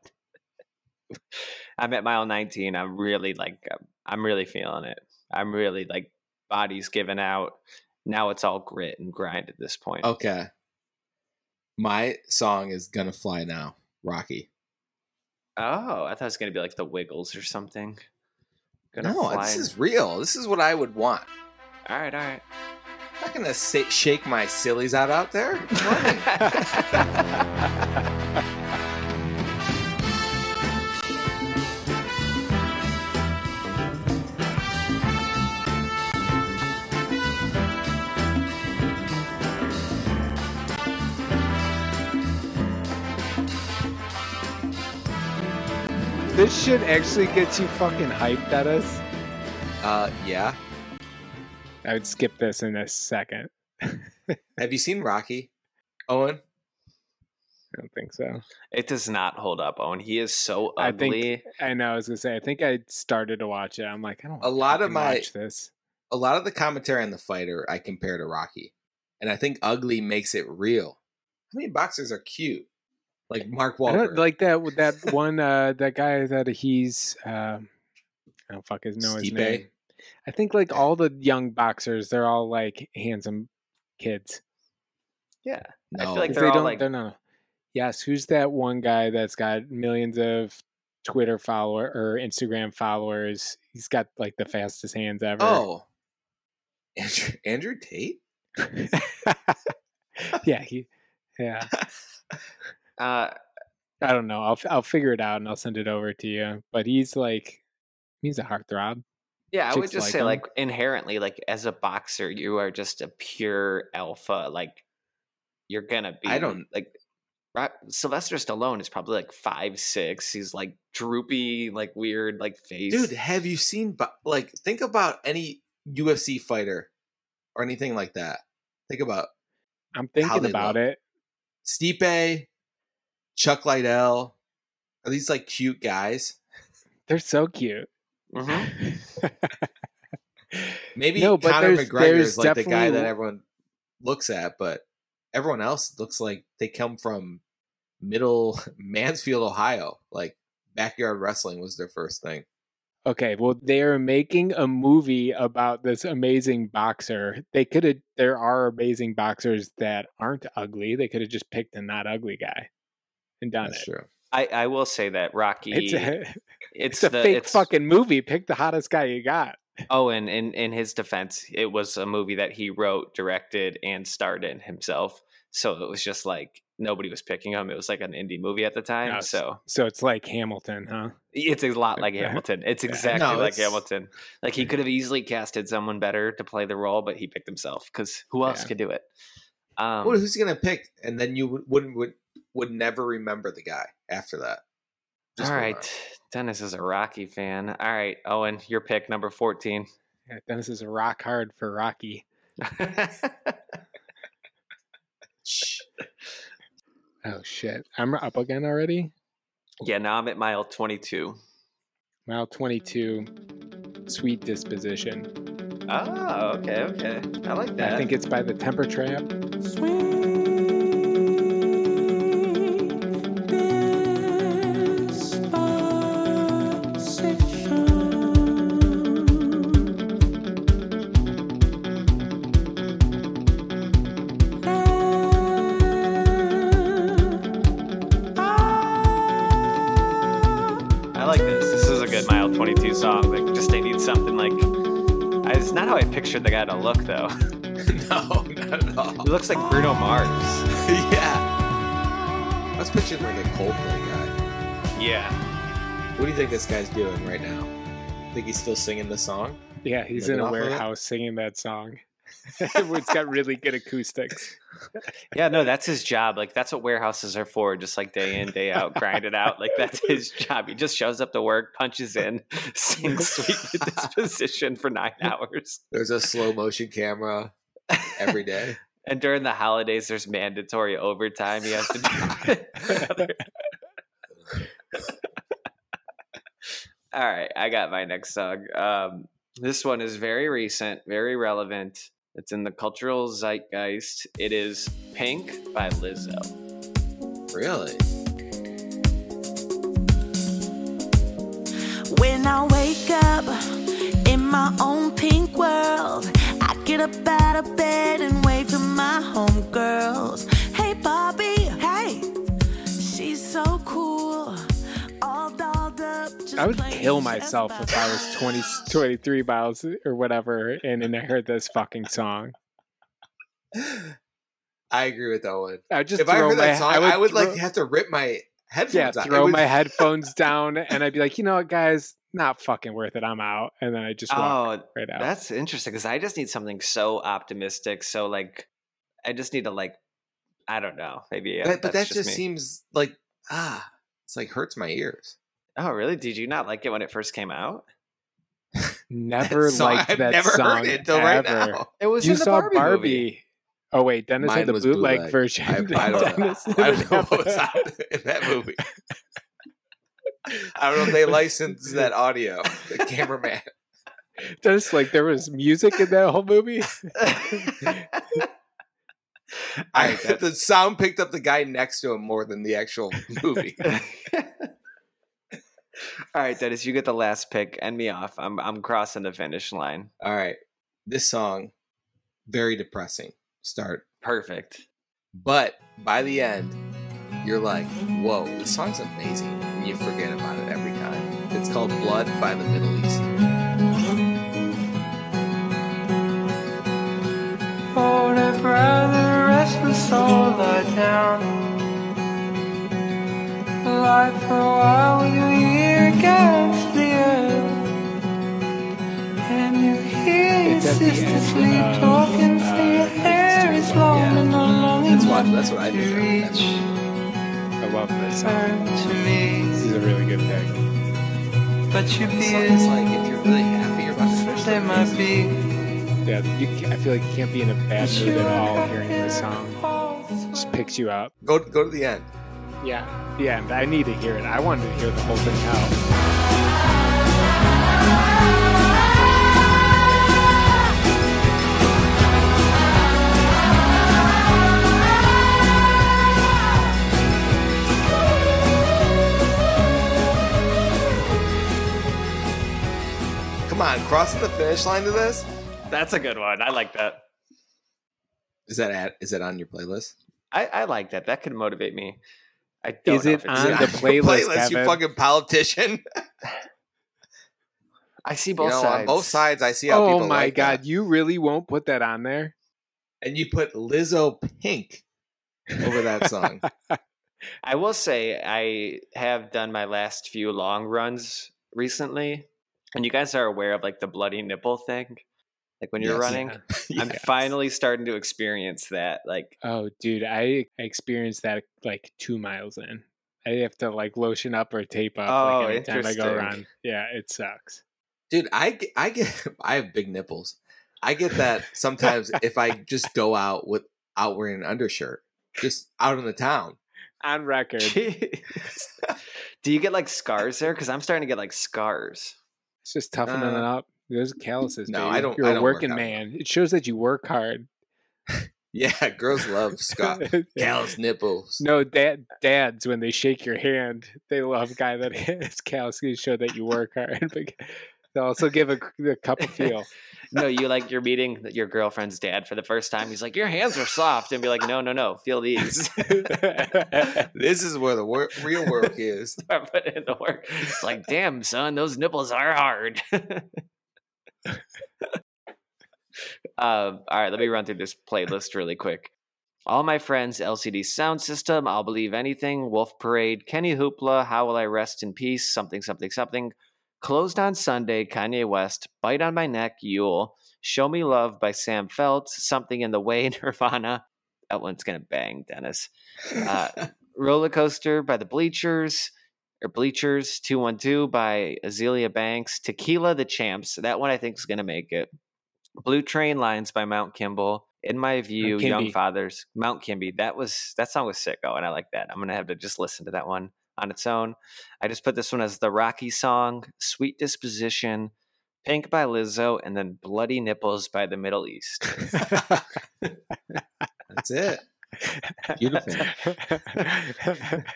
I'm at mile 19. I'm really like, um, I'm really feeling it. I'm really like, body's giving out. Now it's all grit and grind at this point. Okay. My song is Gonna Fly Now. Rocky. Oh, I thought it was gonna be like the Wiggles or something. Gonna no, this in- is real. This is what I would want. all right, all right. I'm not gonna shake my sillies out out there. this should actually get you fucking hyped, at us? uh, yeah. I would skip this in a second. Have you seen Rocky, Owen? I don't think so. It does not hold up, Owen. He is so I think- ugly. I know. I was gonna say. I think I started to watch it. I'm like, I don't. A lot of my- watch this. a lot of the commentary on the fighter I compare to Rocky, and I think ugly makes it real. How many boxers are cute? Like Mark I Wahlberg. like that with that one uh that guy that he's um I don't fuck his know his Stipe? name. I think like all the young boxers, they're all like handsome kids. Yeah. I feel like they're they all don't like they're not Yes, who's that one guy that's got millions of Twitter follower or Instagram followers? He's got like the fastest hands ever. oh, Andrew, Andrew Tate. yeah, he yeah. uh I don't know. I'll I'll figure it out and I'll send it over to you. But he's like he's a heartthrob. Yeah, I would just like say him. like inherently, like as a boxer, you are just a pure alpha. Like you're gonna be. I don't- like. Sylvester Stallone is probably like five six. He's like droopy, like weird, like face. Dude, have you seen like think about any UFC fighter or anything like that? Think about I'm thinking about look. it. Stipe, Chuck Liddell. Are these like cute guys? They're so cute. Mhm. Maybe No, but Conor there's- McGregor there's is like the guy that everyone looks at, but everyone else looks like they come from middle Mansfield, Ohio. Like backyard wrestling was their first thing. Okay, well, they're making a movie about this amazing boxer. They could have. There are amazing boxers that aren't ugly. They could have just picked a not ugly guy and done That's it. true. I, I will say that Rocky. It's a, it's, it's a the, fake it's, fucking movie. Pick the hottest guy you got. Oh, and in in his defense, it was a movie that he wrote, directed, and starred in himself. So it was just like nobody was picking him. It was like an indie movie at the time. Yes. So So it's like Hamilton, huh? it's a lot like Hamilton. It's Yeah. exactly No, like it's- Hamilton. Like he could have easily casted someone better to play the role, but he picked himself because who else Yeah. could do it? Um, well, who's gonna pick? And then you would wouldn't would, would never remember the guy after that. Just all move. Dennis is a Rocky fan. All right, Owen, your pick number fourteen. Yeah, Dennis is a rock hard for Rocky. Oh shit! I'm up again already. yeah, now I'm at mile twenty-two. Mile 22, sweet disposition. Oh, okay, okay. I like that. I think it's by the Temper Trap. I how I pictured the guy to look, though. no, not at all. He looks like Bruno Mars. yeah. I was picturing like a Coldplay guy. Yeah. What do you think this guy's doing right now? Think he's still singing the song? Yeah, he's Living in a off of it? warehouse singing that song. it's got really good acoustics. Yeah, no, that's his job. Like, that's what warehouses are for. Just like day in, day out, grind it out. Like, that's his job. He just shows up to work, punches in, sings sweet disposition for nine hours. There's a slow motion camera every day. And during the holidays, there's mandatory overtime he has to do. All right, I got my next song. Um, this one is very recent, very relevant. It's in the cultural zeitgeist. It is Pink by Lizzo. Really? When I wake up in my own pink world, I get up out of bed and wave to my homegirls. Hey, Bobby, hey, she's so cool. I would kill myself if I was 20, 23 miles or whatever and then I heard this fucking song. I agree with Owen. I just if I heard my, that song, I would, like throw- have to rip my headphones yeah, out. Throw would- my headphones down and I'd be like, you know what, guys, not fucking worth it. I'm out. And then I just walk Oh, right out. that's interesting because I just need something so optimistic. So, like, I just need to, like, I don't know. Maybe. uh, But, but that that's just me. seems like ah, it's like hurts my ears. Oh, really? Did you not like it when it first came out? Never song- liked I've that never heard song it till right now. It was you in the saw Barbie, Barbie. movie. Oh wait, Dennis Mine had the bootleg, bootleg. version. I, I don't, Dennis know. I don't know what was out in that movie. I don't know if they licensed that audio. The cameraman. Just like there was music in that whole movie. I, the sound picked up the guy next to him more than the actual movie. All right, Dennis, you get the last pick. End me off. I'm I'm crossing the finish line. All right. This song, very depressing start. Perfect. But by the end, you're like, whoa, this song's amazing. And you forget about it every time. It's called Blood by the Middle East. Hold a brother, restless soul lie down. Lie for a while with your ear against the earth. And you hear your It's at the sister end sleep of, talking, uh, say your hair is long and not long That's what, that's what I to do. reach. I love this song. To me, This is a really good pick. but your This song is beard, like, if you're really happy, you're about to finish they the might be. Yeah, you, I feel like you can't be in a bad mood at all hearing this song. Just picks you up. Go, go to the end. Yeah, the end. I need to hear it. I wanted to hear the whole thing out. On, crossing the finish line to this? That's a good one. I like that. Is that at, is that on your playlist? I, I like that. That could motivate me. I don't Is know it if it's on Is the it on your playlist, you fucking politician. I see You both know, sides. on both sides, I see how Oh people my like god, that. you really won't put that on there? And you put Lizzo Pink over that song. I will say I have done my last few long runs recently, and you guys are aware of like the bloody nipple thing, like when you're Yes. running. I'm Yes. finally starting to experience that. Like, Oh, dude, I experienced that like two miles in. I have to like lotion up or tape up Oh, like every time I go interesting. run. Yeah, it sucks. Dude, I get, I get I have big nipples. I get that sometimes if I just go out without wearing an undershirt, just out in the town. On record. jeez. do you get like scars there? Because I'm starting to get like scars. It's just toughening it Uh, up. Those calluses. no, baby. I don't- You're I a don't work working out man. It shows that you work hard. Yeah, girls love Scott. Callous nipples. No, dad, dads when they shake your hand, they love a guy that has callus to show that you work hard. But they also give a, a cup of feel. No, you like you're meeting your girlfriend's dad for the first time. He's like, "Your hands are soft," and be like, "No, no, no, feel these." This is where the work, real work is. I put in the work. It's like, damn, son, those nipples are hard. um, all right, let me run through this playlist really quick. All my friends, LCD Soundsystem, I'll Believe Anything, Wolf Parade, Kenny Hoopla, How Will I Rest in Peace, something, something, something. Closed on Sunday, Kanye West, Bite on My Neck, Yeule, Show Me Love by Sam Feldt, Something in the Way, Nirvana. That one's gonna bang, Dennis. Uh, Roller Coaster by the Bleachers, or Bleachers 212 by Azealia Banks, Tequila the Champs. That one I think is going to make it. Blue Train Lines by Mount Kimbie. In My View, Young Fathers, Mount Kimbie. That was that song was sick. Oh, and I like that. I'm gonna have to just listen to that one on its own. I just put this one as the Rocky song, Sweet Disposition, Pink by Lizzo, and then Bloody Nipples by the Middle East. That's it. Beautiful.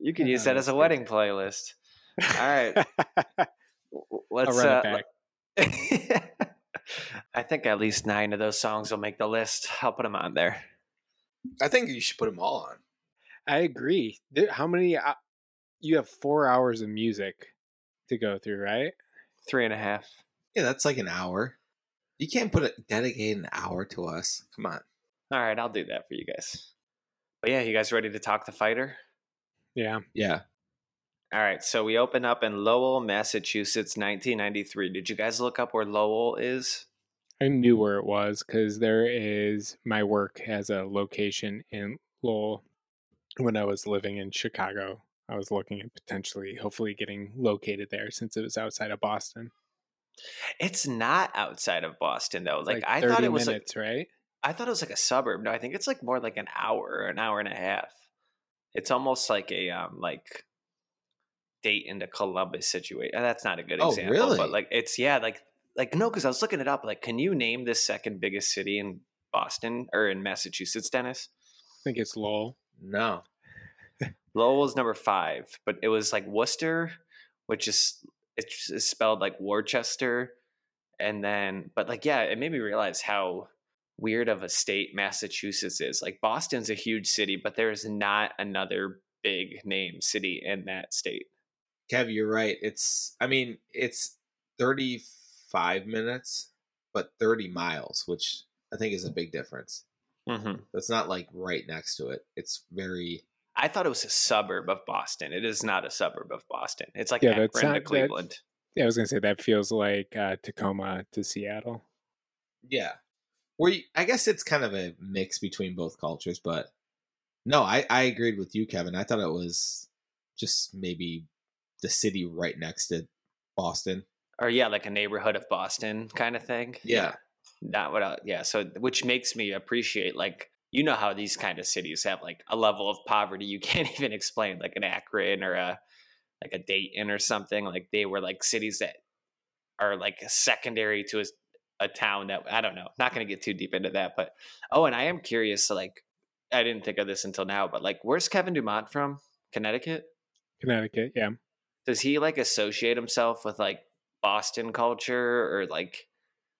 You could use that as a wedding playlist. All right. Let's run uh, back. I think at least nine of those songs will make the list. I'll put them on there. I think you should put them all on. I agree. There, how many? Uh, you have four hours of music to go through, right? Three and a half. Yeah, that's like an hour. You can't put a dedicate an hour to us. Come on. All right, I'll do that for you guys. But yeah, you guys ready to talk the fighter? Yeah. Yeah. All right, so we open up in Lowell, Massachusetts, 1993. Did you guys look up where Lowell is? I knew where it was because there is my work has a location in Lowell. When I was living in Chicago, I was looking at potentially, hopefully, getting located there since it was outside of Boston. It's not outside of Boston though. It's Like, I thought it was like right? I thought it was like a suburb. No, I think it's like more like an hour or an hour and a half. It's almost like a um like Dayton to Columbus situation. That's not a good Oh, example, really? but like it's yeah, like like no, because I was looking it up. Like, can you name the second biggest city in Boston or in Massachusetts, Dennis? I think it's Lowell. No. Lowell was number five, but it was like Worcester, which is it's spelled like Worcester, and then but like yeah, it made me realize how weird of a state Massachusetts is. Like Boston's a huge city, but there is not another big name city in that state. Kev, you're right. It's I mean, it's 35 minutes, but 30 miles, which I think is a big difference. Mm-hmm. It's not like right next to it. It's very I thought it was a suburb of Boston. It is not a suburb of Boston. It's like Yeah, Akron that's to not- that- Cleveland. Yeah, I was gonna say that feels like uh, Tacoma to Seattle. yeah. Where you, I guess it's kind of a mix between both cultures, but no, I I agreed with you, Kevin. I thought it was just maybe the city right next to Boston. or yeah, like a neighborhood of Boston kind of thing. Yeah. Not what I, yeah, so which makes me appreciate like you know how these kind of cities have like a level of poverty you can't even explain, like an Akron or a like a Dayton or something. Like they were like cities that are like secondary to a, a town that I don't know. Not going to get too deep into that, but oh, and I am curious. Like I didn't think of this until now, but like where's Kevin Dumont from? Connecticut. Connecticut, yeah. Does he like associate himself with like Boston culture or like?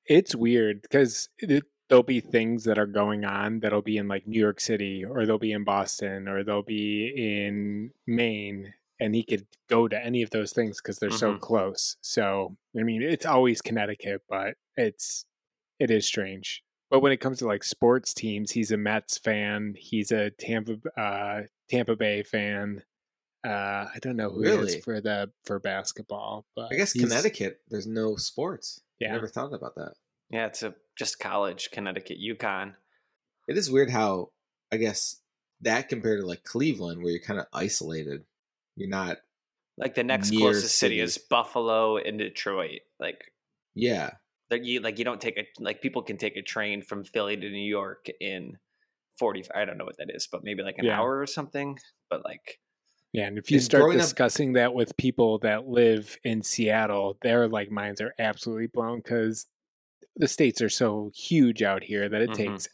It's weird because it, there'll be things that are going on that'll be in like New York City or they'll be in Boston or they'll be in Maine and he could go to any of those things because they're so Mhm. close. So I mean, it's always Connecticut, but it's it is strange. But when it comes to like sports teams, he's a Mets fan. He's a Tampa uh, Tampa Bay fan. Uh, I don't know who he Really? is for the for basketball, but I guess Connecticut, there's no sports. I Yeah. never thought about that. Yeah, it's a just college, Connecticut, UConn. It is weird how I guess that compared to like Cleveland, where you're kind of isolated. You're not. Like the next Near closest city is. Buffalo and Detroit. Like Yeah, like you like you don't take a like people can take a train from Philly to New York in forty. I don't know what that is, but maybe like an Yeah. hour or something. But like Yeah, and if you start growing up- discussing that with people that live in Seattle, their like minds are absolutely blown because the states are so huge out here that it Mhm. takes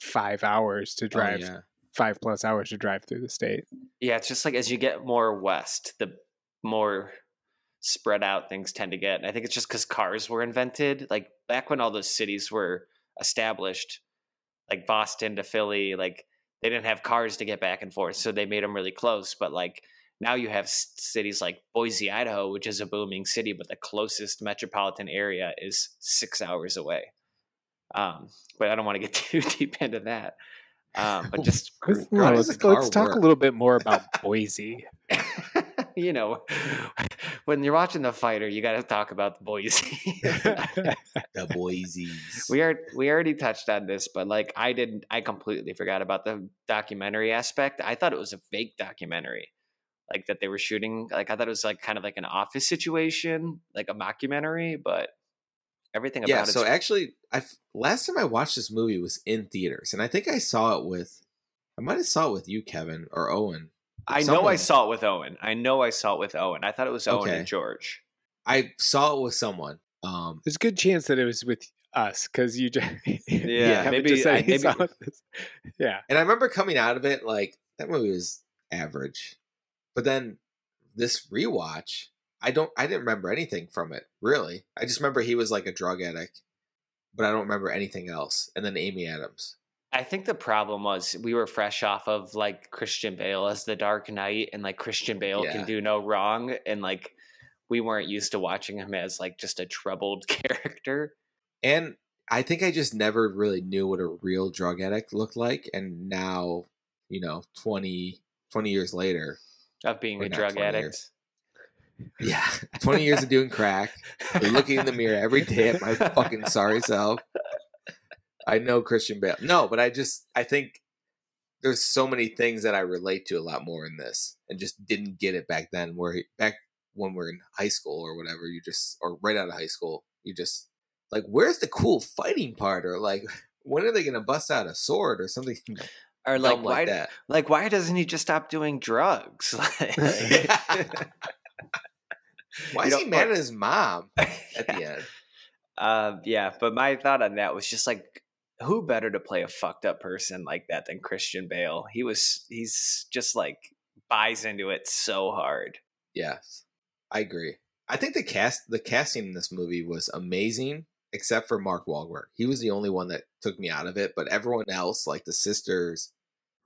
five hours to drive, Oh, yeah. five plus hours to drive through the state. yeah, it's just like as you get more west, the more spread out things tend to get. And I think it's just because cars were invented. Like back when all those cities were established, like Boston to Philly, like they didn't have cars to get back and forth, so they made them really close. But like now you have cities like Boise, Idaho, which is a booming city, but the closest metropolitan area is six hours away. Um, but I don't want to get too deep into that. Um, but just Let's, no, let's, let's talk work? a little bit more about Boise. you know, when you're watching the fighter, you got to talk about the Boise. The Boise's. we are we already touched on this, but like I didn't, I completely forgot about the documentary aspect. I thought it was a fake documentary, like that they were shooting. Like I thought it was like kind of like an office situation, like a mockumentary, but everything about yeah. it. So actually, I last time I watched this movie was in theaters, and I think I saw it with. I might have saw it with you, Kevin, or Owen. I know I saw it with Owen. I know I saw it with Owen. I thought it was Owen Okay. and George. I saw it with someone. Um, There's a good chance that it was with us because you just Yeah, Kevin maybe just said I- maybe- yeah. And I remember coming out of it like that movie was average. But then this rewatch, I don't I didn't remember anything from it, really. I just remember he was like a drug addict, but I don't remember anything else. And then Amy Adams. I think the problem was we were fresh off of like Christian Bale as the Dark Knight, and like Christian Bale Yeah. can do no wrong, and like we weren't used to watching him as like just a troubled character. And I think I just never really knew what a real drug addict looked like. And now, you know, 20, 20 years later, Of being Or a drug addict. years. yeah, 20 years of doing crack, looking in the mirror every day at my fucking sorry self. I know Christian Bale. No, but I just I think there's so many things that I relate to a lot more in this, and just didn't get it back then. Where he, back when we're in high school or whatever, you just or right out of high school, you just like where's the cool fighting part or like when are they gonna bust out a sword or something Or like dumb why like that? like why doesn't he just stop doing drugs? Why is he mad at his mom at the end? Uh, yeah, but my thought on that was just like, who better to play a fucked up person like that than Christian Bale? He was, he's just like buys into it so hard. Yes, I agree. I think the cast, the casting in this movie was amazing, except for Mark Wahlberg. He was the only one that took me out of it, but everyone else, like the sisters,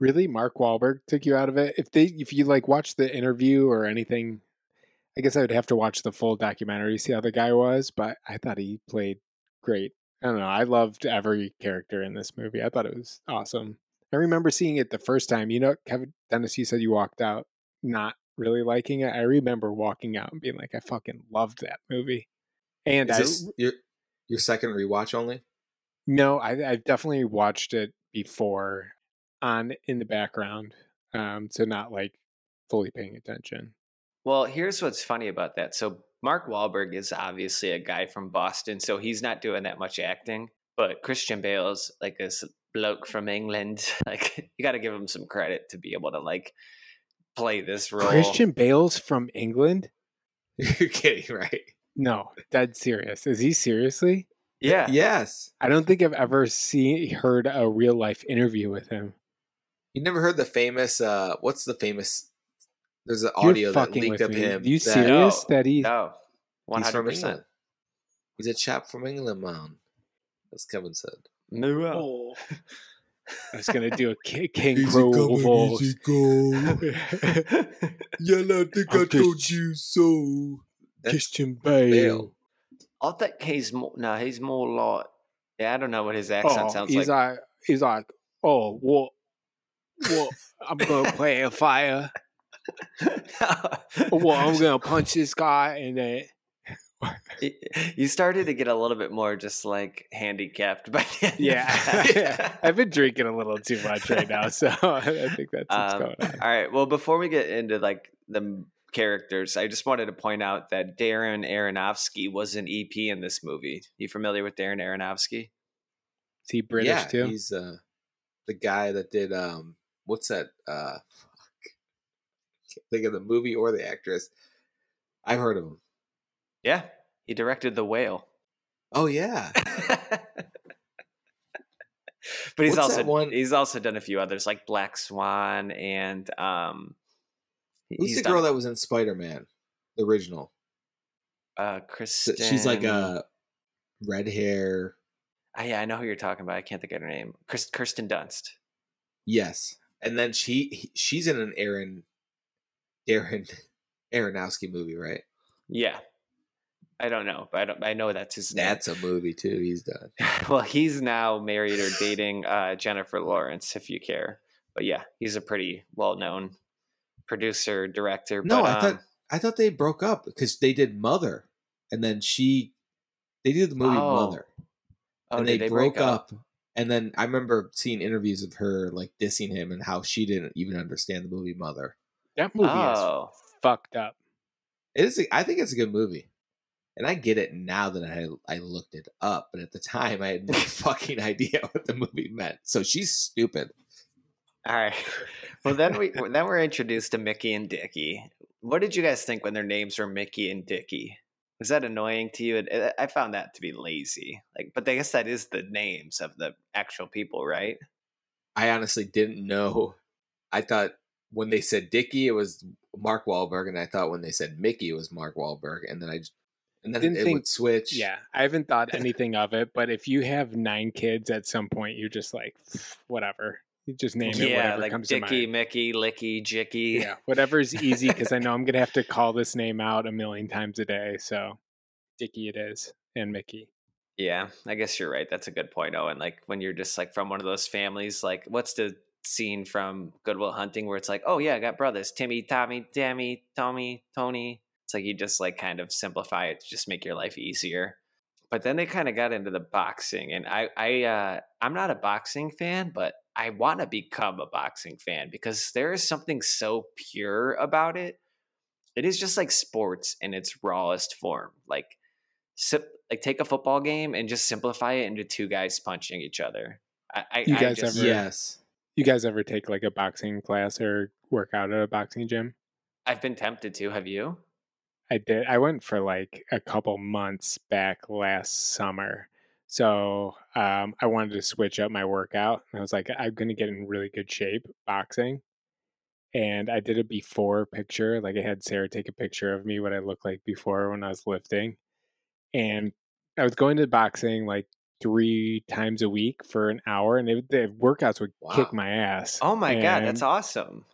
Really, Mark Wahlberg took you out of it. If they, if you like watch the interview or anything, I guess I would have to watch the full documentary to see how the guy was. But I thought he played great. I don't know. I loved every character in this movie. I thought it was awesome. I remember seeing it the first time. You know, Kevin Dennis, you said you walked out not really liking it. I remember walking out and being like, I fucking loved that movie. And is I this your your second rewatch only? no, I, I've definitely watched it before on in the background, um, so not like fully paying attention. Well, here's what's funny about that. So Mark Wahlberg is obviously a guy from Boston, so he's not doing that much acting. But Christian Bale's like this bloke from England. Like you got to give him some credit to be able to like play this role. Christian Bale's from England? You're kidding, right? No, dead serious. Is he seriously? Yeah. Yes. I don't think I've ever seen heard a real life interview with him. You never heard the famous? uh What's the famous? There's an You're audio that leaked with of me. him. You that- serious that he? No, one He's from hundred percent. England. He's a chap from England, man. As Kevin said. Oh. I was gonna do a King, king Crow voice. Yeah, I think I I told you so. Christian Bale. Bale. I think he's more. No, he's more like. Yeah, I don't know what his accent Oh, sounds he's like. like, he's like, oh, what, what? I'm gonna play a fire. Well, I'm gonna punch this guy, and then you started to get a little bit more just like handicapped by the of yeah. I've been drinking a little too much right now, so I think that's what's Um, going on. all right. Well, before we get into like the characters, I just wanted to point out that Darren Aronofsky was an EP in this movie. You familiar with Darren Aronofsky? Is he British yeah, too? he's uh the guy that did um what's that uh fuck. Can't think of the movie or the actress. I've heard of him. Yeah, he directed The Whale. Oh yeah. But he's What's also one- he's also done a few others like Black Swan and um Who's the done- girl that was in Spider Man? The original. uh Kristen She's like uh red hair. Ah, yeah, I know who you're talking about. I can't think of her name. Kirsten Dunst. Yes. And then she she's in an Aaron Darren Aronofsky movie, right? Yeah. I don't know, but I don't I know that's his name. That's a movie too. He's done. well, he's now married or dating uh, Jennifer Lawrence, if you care. But yeah, he's a pretty well-known producer, director. No, but, I um, thought I thought they broke up because they did Mother, and then she they did the movie Oh. Mother, oh, and they, break broke up. And then I remember seeing interviews of her like dissing him and how she didn't even understand the movie Mother. That movie Oh, is fucked up. It is. a- I think it's a good movie, and I get it now that I I looked it up. But at the time, I had no fucking idea what the movie meant. So she's stupid. all right. Well, then we then we're introduced to Micky and Dickie. What did you guys think when their names were Micky and Dickie? Was that annoying to you? It- it- uh, I found that to be lazy. Like, but I guess that is the names of the actual people, right? I honestly didn't know. I thought when they said Dickie, it was Mark Wahlberg, and I thought when they said Micky, it was Mark Wahlberg, and then I just, and then Didn't it think- would switch. Yeah, I haven't thought anything of it, but if you have nine kids at some point, you're just like, whatever. You just name it yeah, whatever like comes to Dickie, mind. Micky, Licky, Jicky. Yeah, whatever is easy because I know I'm gonna have to call this name out a million times a day. So, Dickie it is, and Micky. Yeah, I guess you're right. That's a good point, Owen. Like when you're just like from one of those families, like what's the scene from Good Will Hunting where it's like, oh yeah, I got brothers, Timmy, Tommy, Tammy, Tommy, Tony. It's like you just like kind of simplify it to just make your life easier. But then they kind of got into the boxing, and I, I, uh, I'm not a boxing fan, but I want to become a boxing fan because there is something so pure about it. It is just like sports in its rawest form. Like sim- like take a football game and just simplify it into two guys punching each other. I, I, You I guys just, ever- Yes. You guys ever take like a boxing class or work out at a boxing gym? I've been tempted to. Have you? I did. I went for like a couple months back last summer. So um, I wanted to switch up my workout. And I was like, I'm going to get in really good shape boxing. And I did a before picture. Like I had Sarah take a picture of me, what I looked like before when I was lifting. And I was going to boxing like three times a week for an hour, and it, the workouts would Wow. kick my ass. Oh my god, that's awesome.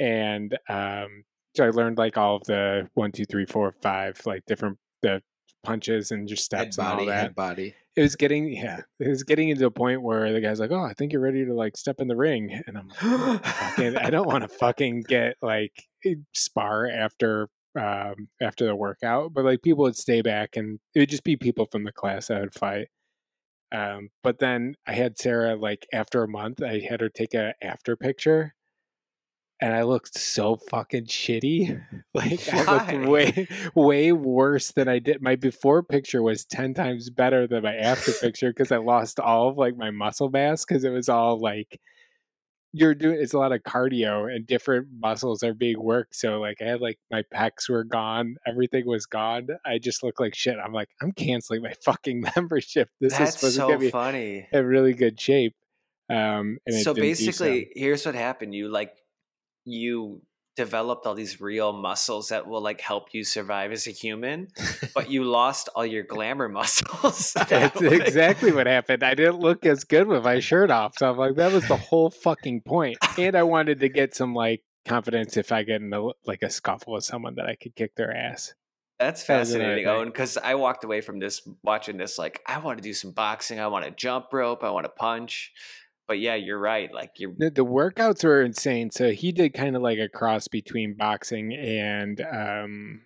and um, so I learned like all of the one, two, three, four, five, like different the punches and just Head steps and all body, that. head body. It was getting yeah, it was getting into a point where the guy's like, "Oh, I think you're ready to like step in the ring," and I'm like, I don't want to fucking get like spar after um after the workout, but like people would stay back and it would just be people from the class that would fight. Um, but then I had Sarah like after a month, I had her take a after picture, and I looked so fucking shitty. Like I looked way way worse than I did. My before picture was ten times better than my after picture because I lost all of like my muscle mass because it was all like you're doing it's a lot of cardio and different muscles are being worked. So like I had like my pecs were gone, everything was gone. I just look like shit. I'm like, I'm canceling my fucking membership. This is supposed so to me funny. in really good shape. Um and it so didn't so. basically here's what happened you like you developed all these real muscles that will like help you survive as a human but you lost all your glamour muscles That's exactly what happened. I didn't look as good with my shirt off. So I'm like, that was the whole fucking point. And I wanted to get some like confidence if I get in a, like a scuffle with someone that I could kick their ass. That's That was another fascinating. Owen, because I walked away from this watching this like I want to do some boxing, I want to jump rope, I want to punch. But yeah, you're right. Like you're The, the workouts were insane. So he did kind of like a cross between boxing and um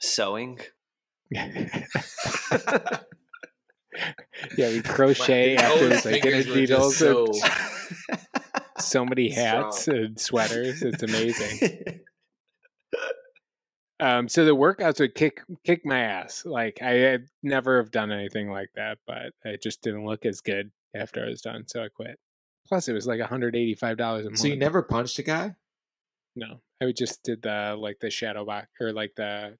sewing. yeah, we crochet My after own this like fingers knitted were needles. so so many hats strong. and sweaters. It's amazing. Um, so the workouts would kick kick my ass. Like I had never have done anything like that, but it just didn't look as good after I was done, so I quit. Plus, it was like one hundred eighty five dollars a month. So you never punched a guy? No, I just did the like the shadow box or like the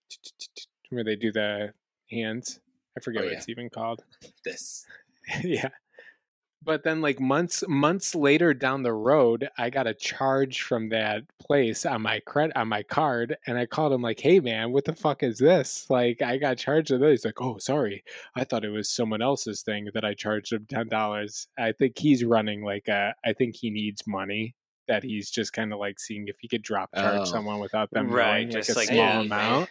where they do the hands. I forget Oh, what yeah. it's even called. This. yeah. But then like months months later down the road, I got a charge from that place on my credit on my card and I called him like, "Hey man, what the fuck is this?" Like I got charged with this. He's like, "Oh, sorry. I thought it was someone else's thing that I charged him $10." I think he's running like a I think he needs money that he's just kind of like seeing if he could drop charge Oh. someone without them Right, knowing just like a like, small "Hey, man." amount.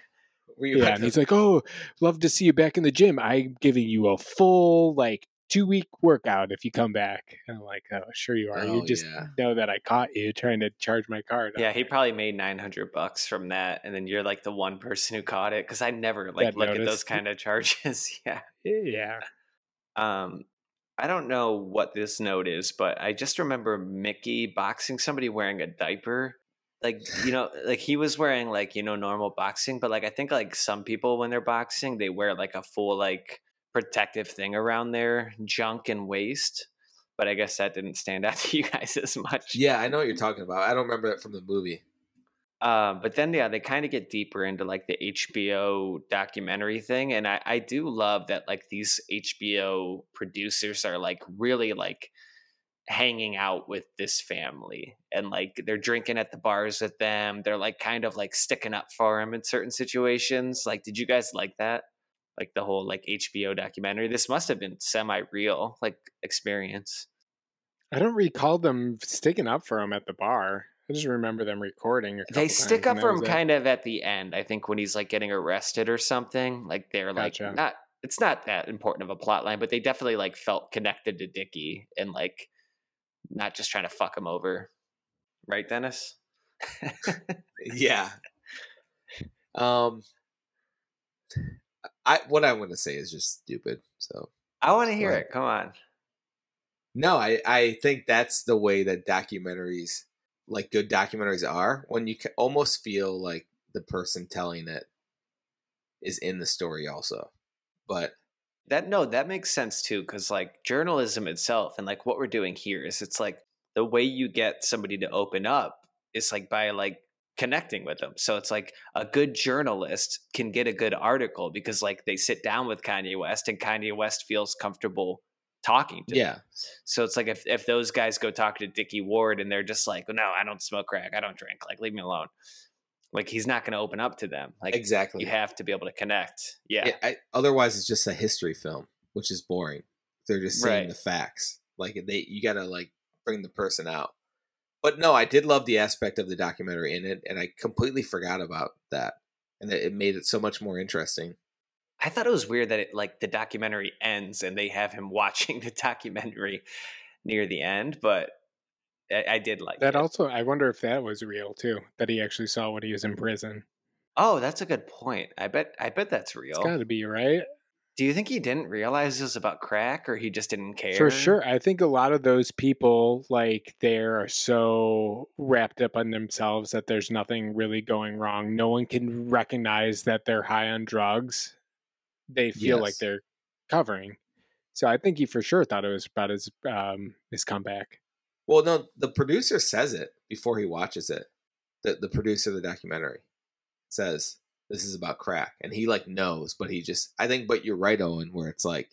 We Yeah, and he's like, "Oh, love to see you back in the gym. I'm giving you a full like two week workout if you come back." And I'm like, "Oh, sure you are. Oh, you just yeah. know that I caught you trying to charge my card." Yeah, he probably made nine hundred bucks from that, and then you're like the one person who caught it because I never like That look at those kind of charges. yeah. yeah. Um, I don't know what this note is, but I just remember Micky boxing somebody wearing a diaper. Like you know, like he was wearing like you know normal boxing, but like I think like some people when they're boxing they wear like a full like protective thing around their junk and waste But I guess that didn't stand out to you guys as much. Yeah, I know what you're talking about. I don't remember it from the movie. Uh, but then yeah, they kind of get deeper into like the HBO documentary thing, and I, I do love that like these HBO producers are like really like hanging out with this family and like they're drinking at the bars with them. They're like kind of like sticking up for them in certain situations. Like, did you guys like that? Like the whole like HBO documentary. This must have been semi real like experience. I don't recall them sticking up for him at the bar. I just remember them recording. They stick up for him was it. kind of at the end. I think when he's like getting arrested or something. Like they're like not. It's not that important of a plot line, but they definitely like felt connected to Dickie and like not just trying to fuck him over. Right, Dennis? Yeah. Um I what I'm gonna say is just stupid. So I want to hear it. Come on. no, I I think that's the way that documentaries, like good documentaries, are. When you can almost feel like the person telling it is in the story, also. But That no, that makes sense too, because like journalism itself and like what we're doing here is it's like the way you get somebody to open up is like by like connecting with them. So it's like a good journalist can get a good article because like they sit down with Kanye West and Kanye West feels comfortable talking to Yeah. them. So it's like if if those guys go talk to Dickie Ward and they're just like, no, I don't smoke crack, I don't drink, like leave me alone. Like he's not going to open up to them. Like Exactly. you have to be able to connect. Yeah. Yeah, I, otherwise it's just a history film, which is boring. They're just saying Right. the facts. Like they, you gotta like bring the person out. But no, I did love the aspect of the documentary in it, and I completely forgot about that, and it, it made it so much more interesting. I thought it was weird that it like the documentary ends and they have him watching the documentary near the end, but I, I did like That it. also, I wonder if that was real too. That he actually saw when he was in prison. Oh, that's a good point. I bet I bet that's real. It's got to be right. Do you think he didn't realize it was about crack or he just didn't care? For sure. I think a lot of those people, like, they are so wrapped up on themselves that there's nothing really going wrong. No one can recognize that they're high on drugs. They feel like they're covering. So I think he for sure thought it was about his um his comeback. Well, no, the producer says it before he watches it. The the producer of the documentary says this is about crack, and he like knows, but he just I think. But you're right, Owen, where it's like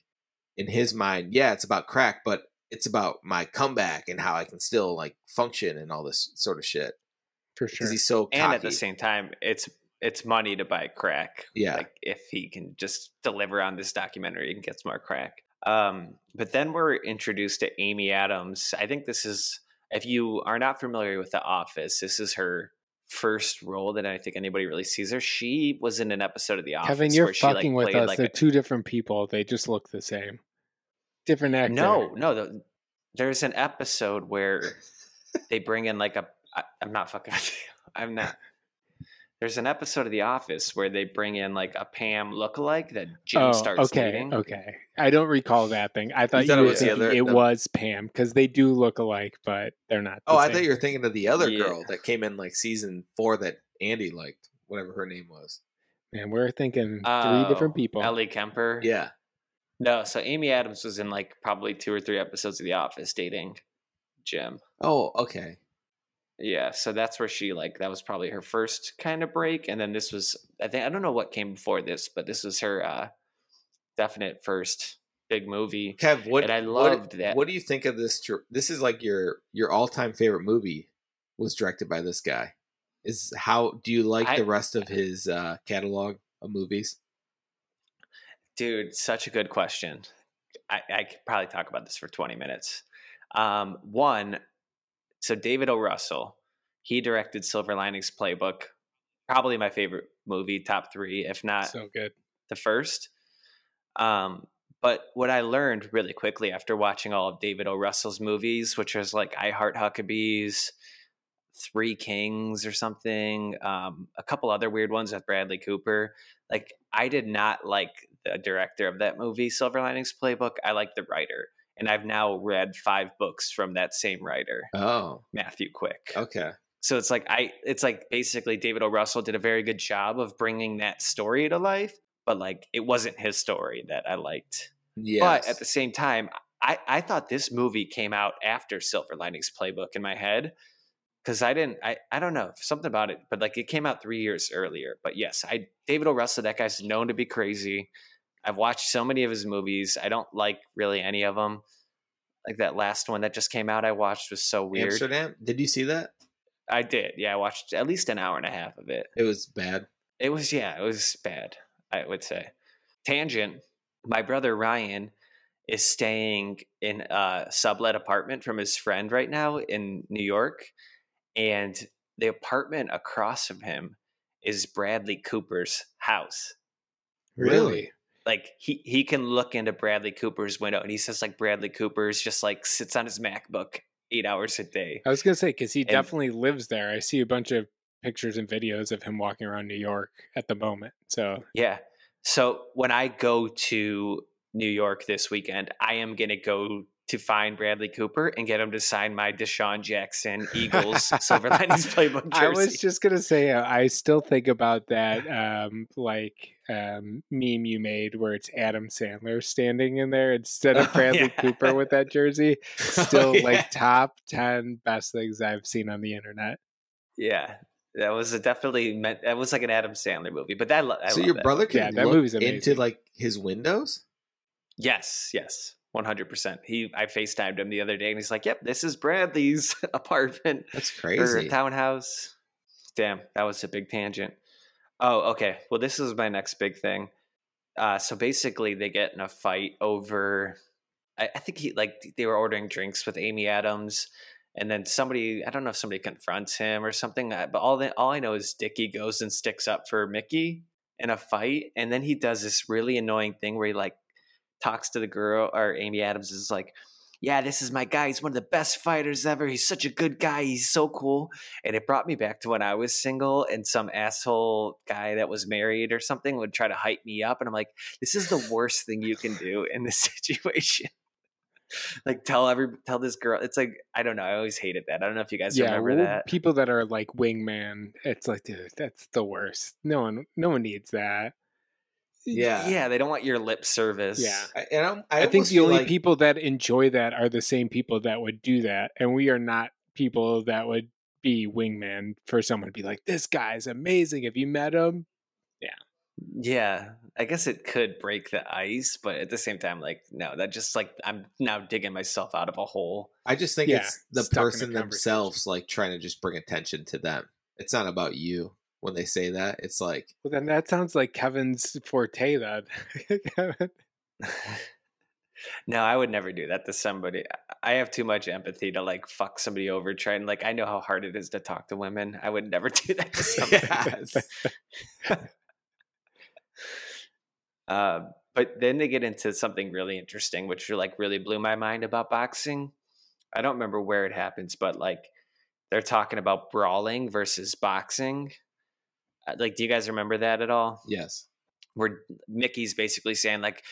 in his mind, yeah, it's about crack, but it's about my comeback and how I can still like function and all this sort of shit. For sure. Because he's so cocky. And at the same time, it's it's money to buy crack. Yeah. Like if he can just deliver on this documentary and gets more crack. Um, but then we're introduced to Amy Adams. I think this is if you are not familiar with The Office, this is her first role that I think anybody really sees her. She was in an episode of The Office. Kevin, you're where she, like, fucking with us. like, They're a- two different people. They just look the same. Different actor. No, no. The, there's an episode where they bring in like a. I, I'm not fucking. with you. I'm not. There's an episode of The Office where they bring in like a Pam lookalike that Jim oh, starts okay, dating. okay. I don't recall that thing. I thought you, thought it was the other- it the- was Pam because they do look alike, but they're not. the Oh, I thought you were thinking of the other Yeah. girl that came in like season four that Andy liked, whatever her name was. Man, we're thinking three Oh, different people. Ellie Kemper. Yeah. No, so Amy Adams was in like probably two or three episodes of The Office dating Jim. Oh, okay. Yeah, so that's where she like that was probably her first kind of break, and then this was I think I don't know what came before this, but this was her uh definite first big movie. Kev, what and I what- loved that. What do you think of this? This is like your your all time favorite movie was directed by this guy. Is how do you like I- the rest of his uh, catalog of movies? Dude, such a good question. I, I could probably talk about this for 20 minutes. Um, one, so David O. Russell, he directed Silver Linings Playbook, probably my favorite movie, top three, if not so good. the first. Um, but what I learned really quickly after watching all of David O. Russell's movies, which was like I Heart Huckabees, Three Kings or something, um, a couple other weird ones with Bradley Cooper. Like I did not like the director of that movie, Silver Linings Playbook. I like the writer, and I've now read five books from that same writer, Oh, Matthew Quick. okay. So it's like I it's like basically David O. Russell did a very good job of bringing that story to life, but like it wasn't his story that I liked. Yes. But at the same time, I, I thought this movie came out after Silver Linings Playbook in my head. Cause I didn't I, I don't know, something about it, but like it came out three years earlier. But yes, I David O. Russell, that guy's known to be crazy. I've watched so many of his movies. I don't like really any of them. Like that last one that just came out, I watched was so weird. Amsterdam. Did you see that? I did. Yeah, I watched at least an hour and a half of it. It was bad. It was yeah, it was bad. I would say. Tangent. My brother Ryan is staying in a sublet apartment from his friend right now in New York, and the apartment across from him is Bradley Cooper's house. Really? Like he he can look into Bradley Cooper's window, and he says like Bradley Cooper's just like sits on his MacBook eight hours a day. I was gonna say because he And- definitely lives there. I see a bunch of pictures and videos of him walking around New York at the moment. So Yeah. So when I go to New York this weekend, I am to go to find Bradley Cooper and get him to sign my DeSean Jackson Eagles Silver Linings Playbook jersey. I was just gonna say uh, I still think about that um, like um, meme you made where it's Adam Sandler standing in there instead of Oh, Bradley yeah. Cooper with that jersey. Still yeah. like top ten best things I've seen on the internet. yeah. That was a definitely meant. That was like an Adam Sandler movie, but that I so love your that brother movie. can look into like his windows. Yes, yes, one hundred percent. He, I Facetimed him the other day, and he's like, "Yep, this is Bradley's apartment. That's crazy. or townhouse." Damn, that was a big tangent. Oh, okay. Well, this is my next big thing. Uh, so basically, they get in a fight over. I, I think he like they were ordering drinks with Amy Adams, and then somebody I don't know if somebody confronts him or something. uh, But all that all I know is Dickie goes and sticks up for Micky in a fight, and then he does this really annoying thing where he like talks to the girl or Amy Adams is like, "Yeah, this is my guy. He's one of the best fighters ever. He's such a good guy. He's so cool." And it brought me back to when I was single and some asshole guy that was married or something would try to hype me up, and I'm like, "This is the worst thing you can do in this situation." like tell every tell this girl it's like i don't know i always hated that i don't know if you guys yeah, remember well, that people that are like wingman, it's like, dude, that's the worst. No one, no one needs that. Yeah, yeah they don't want your lip service Yeah. I, and I'm, I, I, think the only like- people that enjoy that are the same people that would do that, and we are not people that would be wingman for someone to be like, "This guy's amazing. Have you met him?" Yeah, Yeah, I guess it could break the ice, but at the same time, like, no, that just like I'm now digging myself out of a hole. I just think Yeah, it's the stuck in a person conversation. themselves like trying to just bring attention to them. It's not about you when they say that. It's like well, then that sounds like Kevin's forte. Then Kevin. No, I would never do that to somebody. I have too much empathy to like fuck somebody over. Trying like I know how hard it is to talk to women. I would never do that to somebody. Uh, but then they get into something really interesting, which like really blew my mind about boxing. I don't remember where it happens, but like they're talking about brawling versus boxing. Uh, Like, do you guys remember that at all? yes, Where Micky's basically saying like,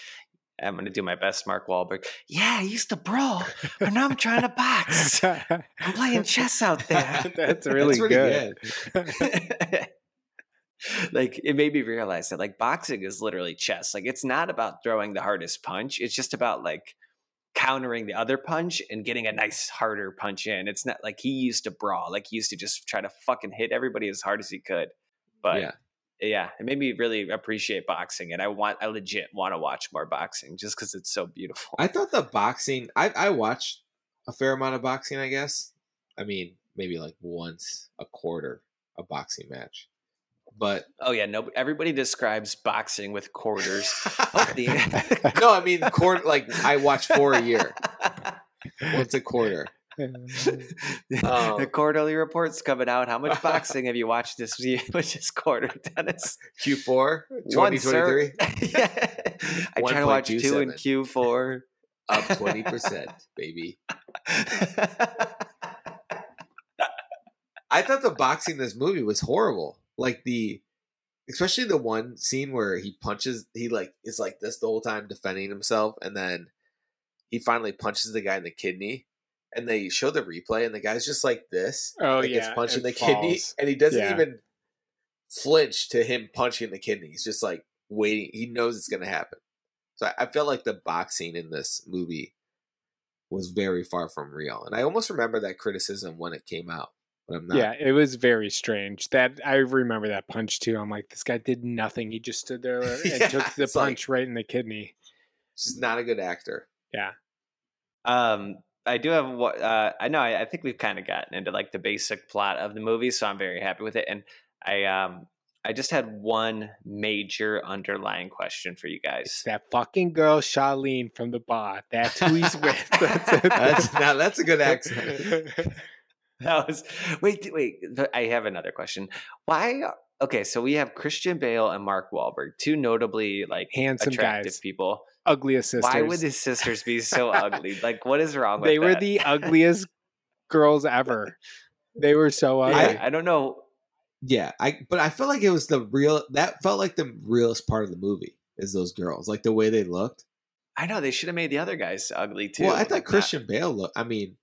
"I'm going to do my best, Mark Wahlberg." Yeah, I used to brawl, but now I'm trying to box. I'm playing chess out there. That's really pretty good. like it made me realize that like boxing is literally chess. Like it's not about throwing the hardest punch. It's just about like countering the other punch and getting a nice harder punch in. It's not like he used to brawl. Like he used to just try to fucking hit everybody as hard as he could. But yeah. yeah, it made me really appreciate boxing and I want I legit want to watch more boxing just because it's so beautiful. I thought the boxing. I I watched a fair amount of boxing. I guess. I mean, maybe like once a quarter a boxing match, but oh yeah, no everybody describes boxing with quarters. The- no, I mean quarter. Like I watch four a year. Once a quarter. Um, the quarterly report's coming out. How much boxing have you watched this year? Which is quarter, Dennis? Q4 One, sir. 2023 I try to watch two in Q4. up 20%, baby. I thought the boxing in this movie was horrible. Like the especially the one scene where he punches he like is like this the whole time defending himself and then he finally punches the guy in the kidney and they show the replay and the guy's just like this. Oh, like gets yeah, punched in the and kidney and he doesn't Yeah. even flinch to him punching the kidney. He's just like waiting. He knows it's gonna happen. So I, I felt like the boxing in this movie was very far from real. And I almost remember that criticism when it came out. But I'm not Yeah, it was very strange. That I remember that punch too. I'm like, this guy did nothing. He just stood there and Yeah, took the it's like- punch right in the kidney. just not a good actor. Yeah. Um, I do have what uh, I know. I, I think we've kind of gotten into like the basic plot of the movie, so I'm very happy with it. And I um, I just had one major underlying question for you guys. It's that fucking girl Charlene from the bar. That's who he's with. That's. That's now that's a good accent. That was wait, wait. I have another question. Why? Uh, okay, so we have Christian Bale and Mark Wahlberg, two notably like Handsome attractive guys. people. Ugliest sisters. Why would his sisters be so ugly? Like, what is wrong with they were that? the ugliest girls ever. They were so ugly. I, I don't know. Yeah, I but I felt like it was the real that felt like the realest part of the movie is those girls. Like the way they looked. I know they should have made the other guys ugly too. Well, I thought Like, not- Christian Bale looked. I mean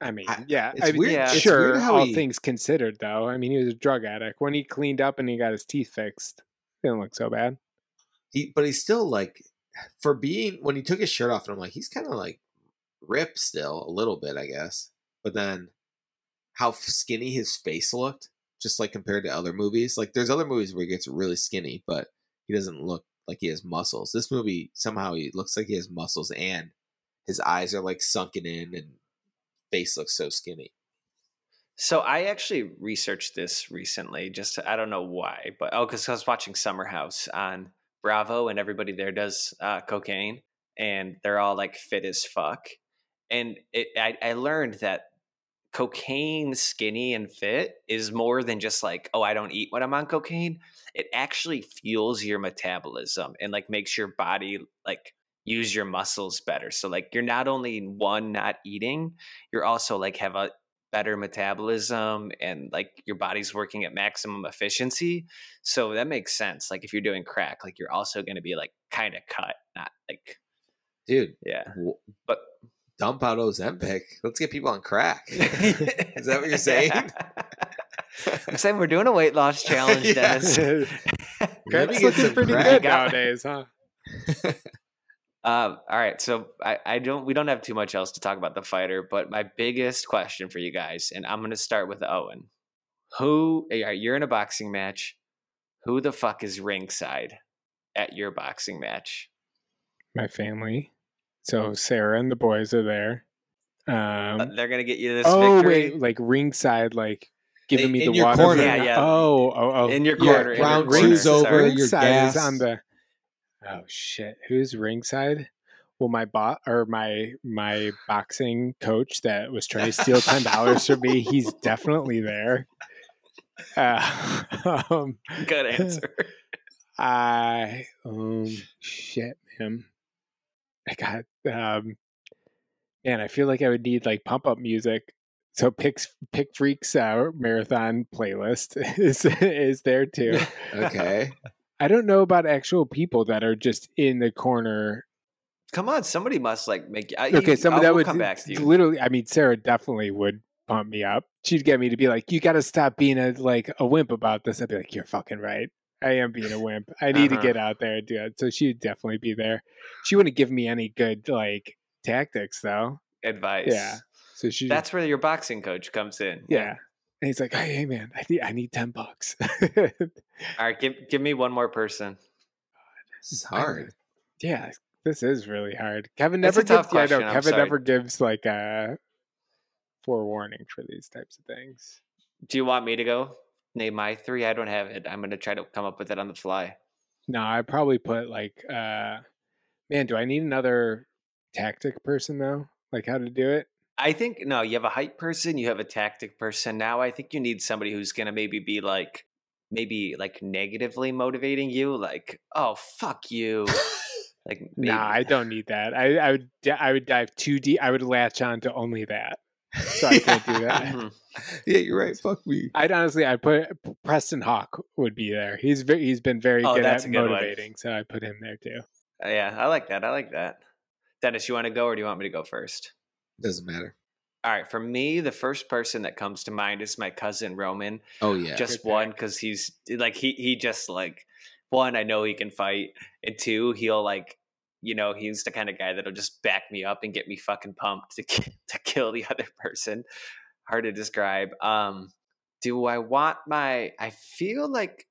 I mean, yeah. it's I mean, weird- Yeah. sure, weird how all he- things considered, though. I mean, he was a drug addict. When he cleaned up and he got his teeth fixed, didn't look so bad. he but he's still like for being when he took his shirt off and I'm like he's kind of like ripped still a little bit I guess but then how skinny his face looked just like compared to other movies. Like there's other movies where he gets really skinny, but he doesn't look like he has muscles. This movie somehow he looks like he has muscles and his eyes are like sunken in and face looks so skinny. So I actually researched this recently. Just I don't know why, but oh, because I was watching Summer House on Bravo, and everybody there does uh, cocaine, and they're all like fit as fuck. And it, I, I learned that cocaine skinny and fit is more than just like oh I don't eat when I'm on cocaine. It actually fuels your metabolism and like makes your body like use your muscles better. So like you're not only one not eating, you're also like have a better metabolism and like your body's working at maximum efficiency. So that makes sense. Like if you're doing crack, like you're also going to be like kind of cut, not like Dude, yeah. w- But dump out Ozempic. Let's get people on crack. Is that what you're saying? I'm saying we're doing a weight loss challenge, Yeah. Dennis. Let me Crack's looking pretty crack. good nowadays, huh? Um, all right, so I, I don't we don't have too much else to talk about the fighter, but my biggest question for you guys, and I'm gonna start with Owen. Who all right, you're in a boxing match. Who the fuck is ringside at your boxing match? My family. So Sarah and the boys are there. Um, Uh, They're gonna get you this oh victory wait, like ringside, like giving In- me in the your water. corner. Yeah, yeah. Oh, oh, oh. in your Yeah, corner. in round corner, two's over, sorry. your ringside gas. is on the. Oh shit! Who's ringside? Well, my bot or my my boxing coach that was trying to steal ten dollars from me. He's definitely there. Uh, um, Good answer. I um shit, man. I got um man, I feel like I would need like pump up music. So pick pick freaks out marathon playlist is is there too. Okay. I don't know about actual people that are just in the corner. Come on, somebody must like make. I, Okay, someone that would come back to you. literally. I mean, Sarah definitely would pump me up. She'd get me to be like, "You got to stop being a like a wimp about this." I'd be like, "You're fucking right. I am being a wimp. I need Uh-huh. to get out there and do it." So she'd definitely be there. She wouldn't give me any good like tactics though. Advice. Yeah. So she That's where your boxing coach comes in. yeah. And he's like, "Hey, hey man, I need I need ten bucks." All right, give give me one more person. This is hard. yeah, this is really hard. Kevin never gives. Yeah, question, know I'm Kevin never gives like a forewarning for these types of things. Do you want me to go? Name my three. I don't have it. I'm gonna try to come up with it on the fly. No, I probably put like, uh man, do I need another tactic person though? Like how to do it? I think no. You have a hype person. You have a tactic person. Now I think you need somebody who's gonna maybe be like, maybe like negatively motivating you. Like, oh fuck you. like, maybe. Nah, I don't need that. I, I would I would dive too deep. I would latch on to only that. So I can't do that. Mhm. Yeah, you're right. Fuck me. I'd honestly, I put Preston Hawk would be there. He's very, he's been very Oh, good at good one. motivating, so I put him there too. Uh, yeah, I like that. I like that. Dennis, you want to go or do you want me to go first? Doesn't matter. All right, for me, the first person that comes to mind is my cousin Roman. Oh yeah. just Good one because he's like he he just like one I know he can fight, and two he'll like you know he's the kind of guy that'll just back me up and get me fucking pumped to to kill the other person. Hard to describe. Um, do I want my? I feel like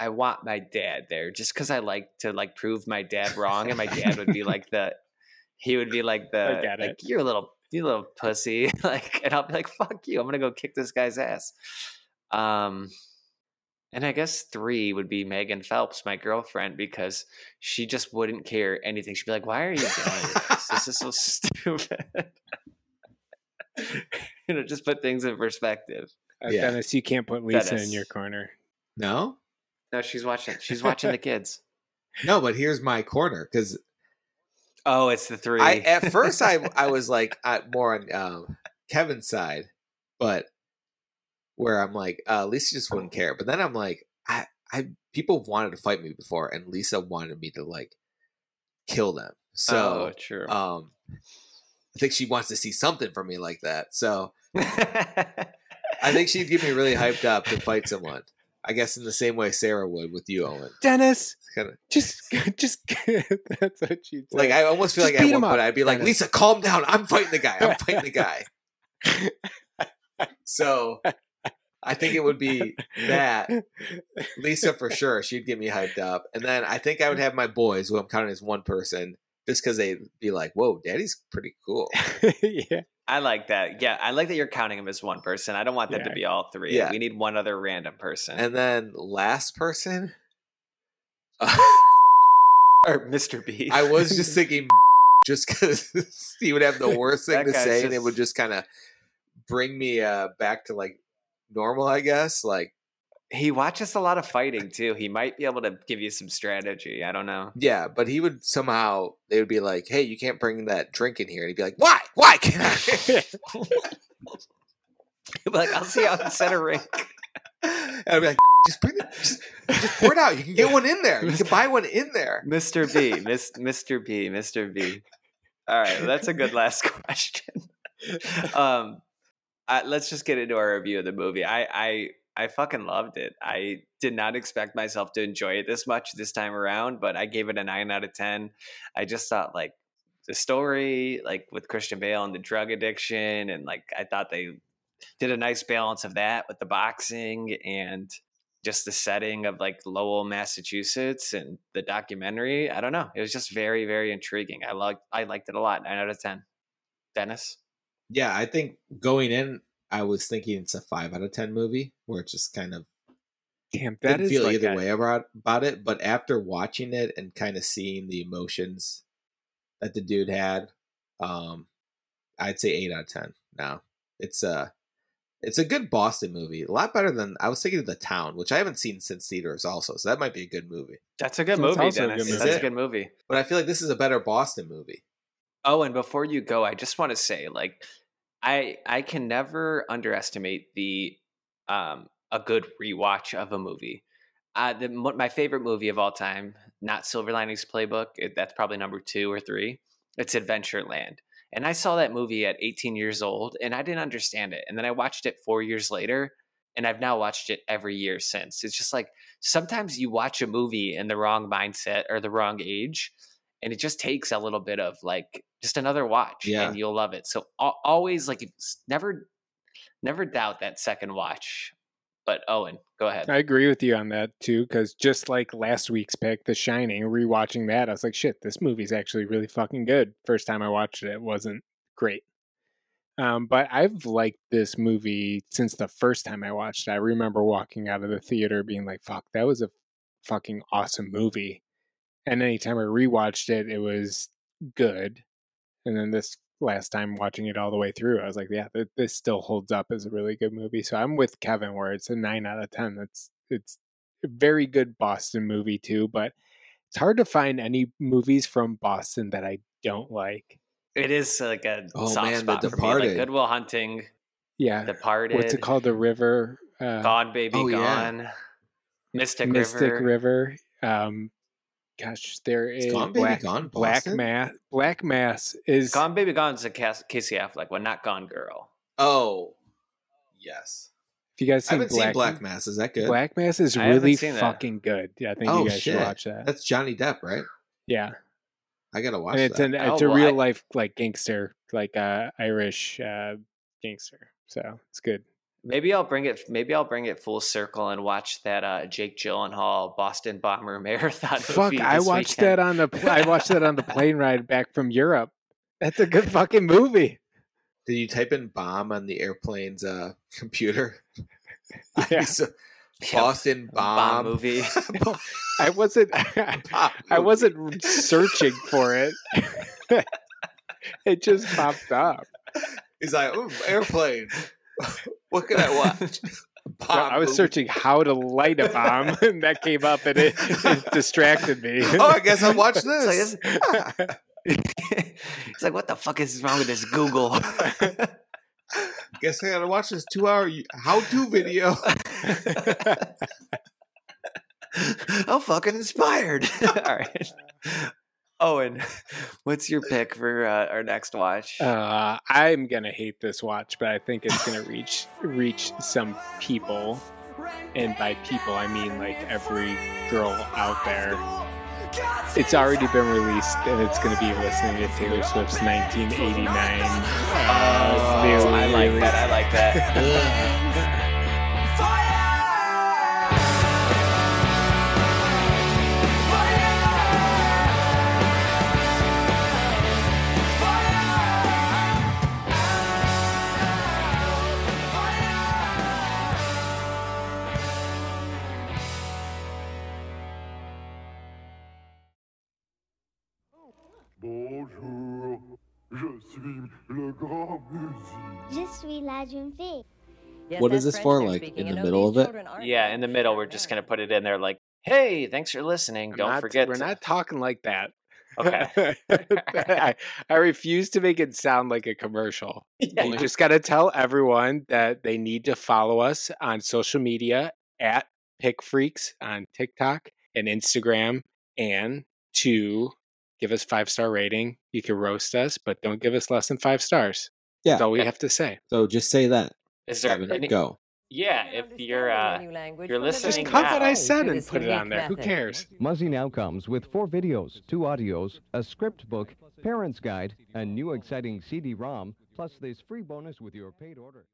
I want my dad there just because I like to like prove my dad wrong, and my dad would be like the he would be like the like it. you're a little you little pussy like and I'll be like fuck you I'm gonna go kick this guy's ass. Um and I guess three would be Megan Phelps my girlfriend because she just wouldn't care anything. She'd be like why are you doing this? This is so stupid. You know just put things in perspective. Uh, Yeah. Dennis, you can't put Lisa in your corner. no, no she's watching she's watching the kids. No. But here's my corner because oh it's the three I at first I I was like I, more on um, Kevin's side, but where I'm like uh, Lisa just wouldn't care. But then I'm like I I people wanted to fight me before, and Lisa wanted me to like kill them. So oh true um, I think she wants to see something from me like that. So I think she'd get me really hyped up to fight someone. I guess in the same way Sarah would with you, Owen. Dennis, Kind of just just that's what she like I almost feel Just like at one point up, I'd be like, Dennis. Lisa, calm down. I'm fighting the guy. I'm fighting the guy. so I think it would be that. Lisa for sure. She'd get me hyped up. And then I think I would have my boys, who I'm counting as one person, just because they'd be like, whoa, daddy's pretty cool. yeah. I like that. Yeah, I like that you're counting them as one person. I don't want them to be all three. Yeah. We need one other random person. And then last person, or Mr. B. I was just thinking just because he would have the worst thing to say and it would just kind of bring me uh, back to like normal, I guess. Like, he watches a lot of fighting too. He might be able to give you some strategy. I don't know. yeah, but he would somehow, they would be like, hey, you can't bring that drink in here. And he'd be like, why? Why can't I? like, I'll see you outside a rink. And I'd be like, just bring it, just, just pour it out. You can get one in there. You can buy one in there. Mr. B, Miss, Mr. B, Mr. B. All right, that's a good last question. Um, I, let's just get into our review of the movie. I, I, I fucking loved it. I did not expect myself to enjoy it this much this time around, but I gave it a nine out of ten. I just thought like the story, like with Christian Bale and the drug addiction, and like I thought they did a nice balance of that with the boxing and just the setting of like Lowell, Massachusetts, and the documentary. I don't know. It was just very, very intriguing. I liked, I liked it a lot. Nine out of ten. Dennis. Yeah, I think going in, I was thinking it's a five out of 10 movie where it's just kind of Damn, that didn't is feel like either a- way about about it. But after watching it and kind of seeing the emotions that the dude had, um, I'd say eight out of ten. Now it's a it's a good Boston movie, a lot better than I was thinking of the Town, which I haven't seen since theaters also. So that might be a good movie. That's a good That's movie, also a Dennis. good movie. That's Is a good movie. But I feel like this is a better Boston movie. Oh, and before you go, I just want to say, like, I I can never underestimate the um a good rewatch of a movie. Uh, the, my favorite movie of all time, not Silver Linings Playbook. It, that's probably number two or three. It's Adventureland, and I saw that movie at 18 years old, and I didn't understand it. And then I watched it four years later, and I've now watched it every year since. It's just like sometimes you watch a movie in the wrong mindset or the wrong age, and it just takes a little bit of like just another watch Yeah. and you'll love it so always like never never doubt that second watch but owen go ahead I agree with you on that too, because just like last week's pick, The Shining, rewatching that, I was like, shit, this movie's actually really fucking good. First time I watched it, it wasn't great. Um, but I've liked this movie since the first time I watched it. I remember walking out of the theater being like, fuck, that was a fucking awesome movie. And anytime I rewatched it, it was good. And then this last time watching it all the way through, I was like, yeah, this still holds up as a really good movie. So I'm with Kevin where it's a nine out of ten. That's it's a very good Boston movie too, but it's hard to find any movies from Boston that I don't like. it is like a Oh, soft man, The spot for me like Departed. Good Will Hunting Yeah. departed What's it called? The River. Uh, gone baby Oh, yeah. gone mystic, Mystic river, River. Um, gosh, there is Gone Baby Black, Gone Black Boston? Mass. Black Mass is gone baby gone's a Cas- casey affleck one not gone girl Oh, yes. If you guys I seen haven't Black, seen Black Mass. Is that good? Black Mass is I really seen that. fucking good. Yeah, I think oh you guys shit! should watch that. That's Johnny Depp, right? yeah, I gotta watch and it's that. an Oh, a well, real I- life like gangster, like uh Irish uh gangster. So it's good. Maybe I'll bring it. Maybe I'll bring it full circle and watch that uh, Jake Gyllenhaal Boston Bomber marathon. Fuck, movie I watched weekend. that on the pl- I watched that on the plane ride back from Europe. That's a good fucking movie. Did you type in bomb on the airplane's uh, computer? I'd Yeah. so- Yep. Boston bomb, Bomb movie. I wasn't Bomb I wasn't searching for it. it just popped up. He's like, Ooh, airplane. What can I watch? So Bomb I was movie. searching how to light a bomb, and that came up, and it, it distracted me. Oh, I guess I'll watch It's like, this. it's like, what the fuck is wrong with this Google? guess I gotta watch this two-hour how-to video. I'm fucking inspired. All right. Owen, what's your pick for uh, our next watch? Uh, I'm gonna hate this watch, but I think it's gonna reach reach some people, and by people I mean like every girl out there. It's already been released, and it's gonna be listening to Taylor Swift's 1989. Uh, Oh, I like that. I like that. suis le grand musique. Je suis la jeune fille. what is this for? Like in the middle of it? Yeah, in the middle, we're just gonna put it in there like, "Hey, thanks for listening. Don't not- forget." We're to-" not talking like that. Okay. I, I refuse to make it sound like a commercial. Yeah, you you- just got to tell everyone that they need to follow us on social media at Pick Freaks on TikTok and Instagram, and to give us five star rating. You can roast us, but don't give us less than five stars. Yeah. That's all we have to say. So just say that. Is there Evan, any- go. Yeah, if you're uh, you're listening Just cut what I said and put it on there. Who cares? Muzzy now comes with four videos, two audios, a script book, parents guide, a new exciting CD-ROM, plus this free bonus with your paid order.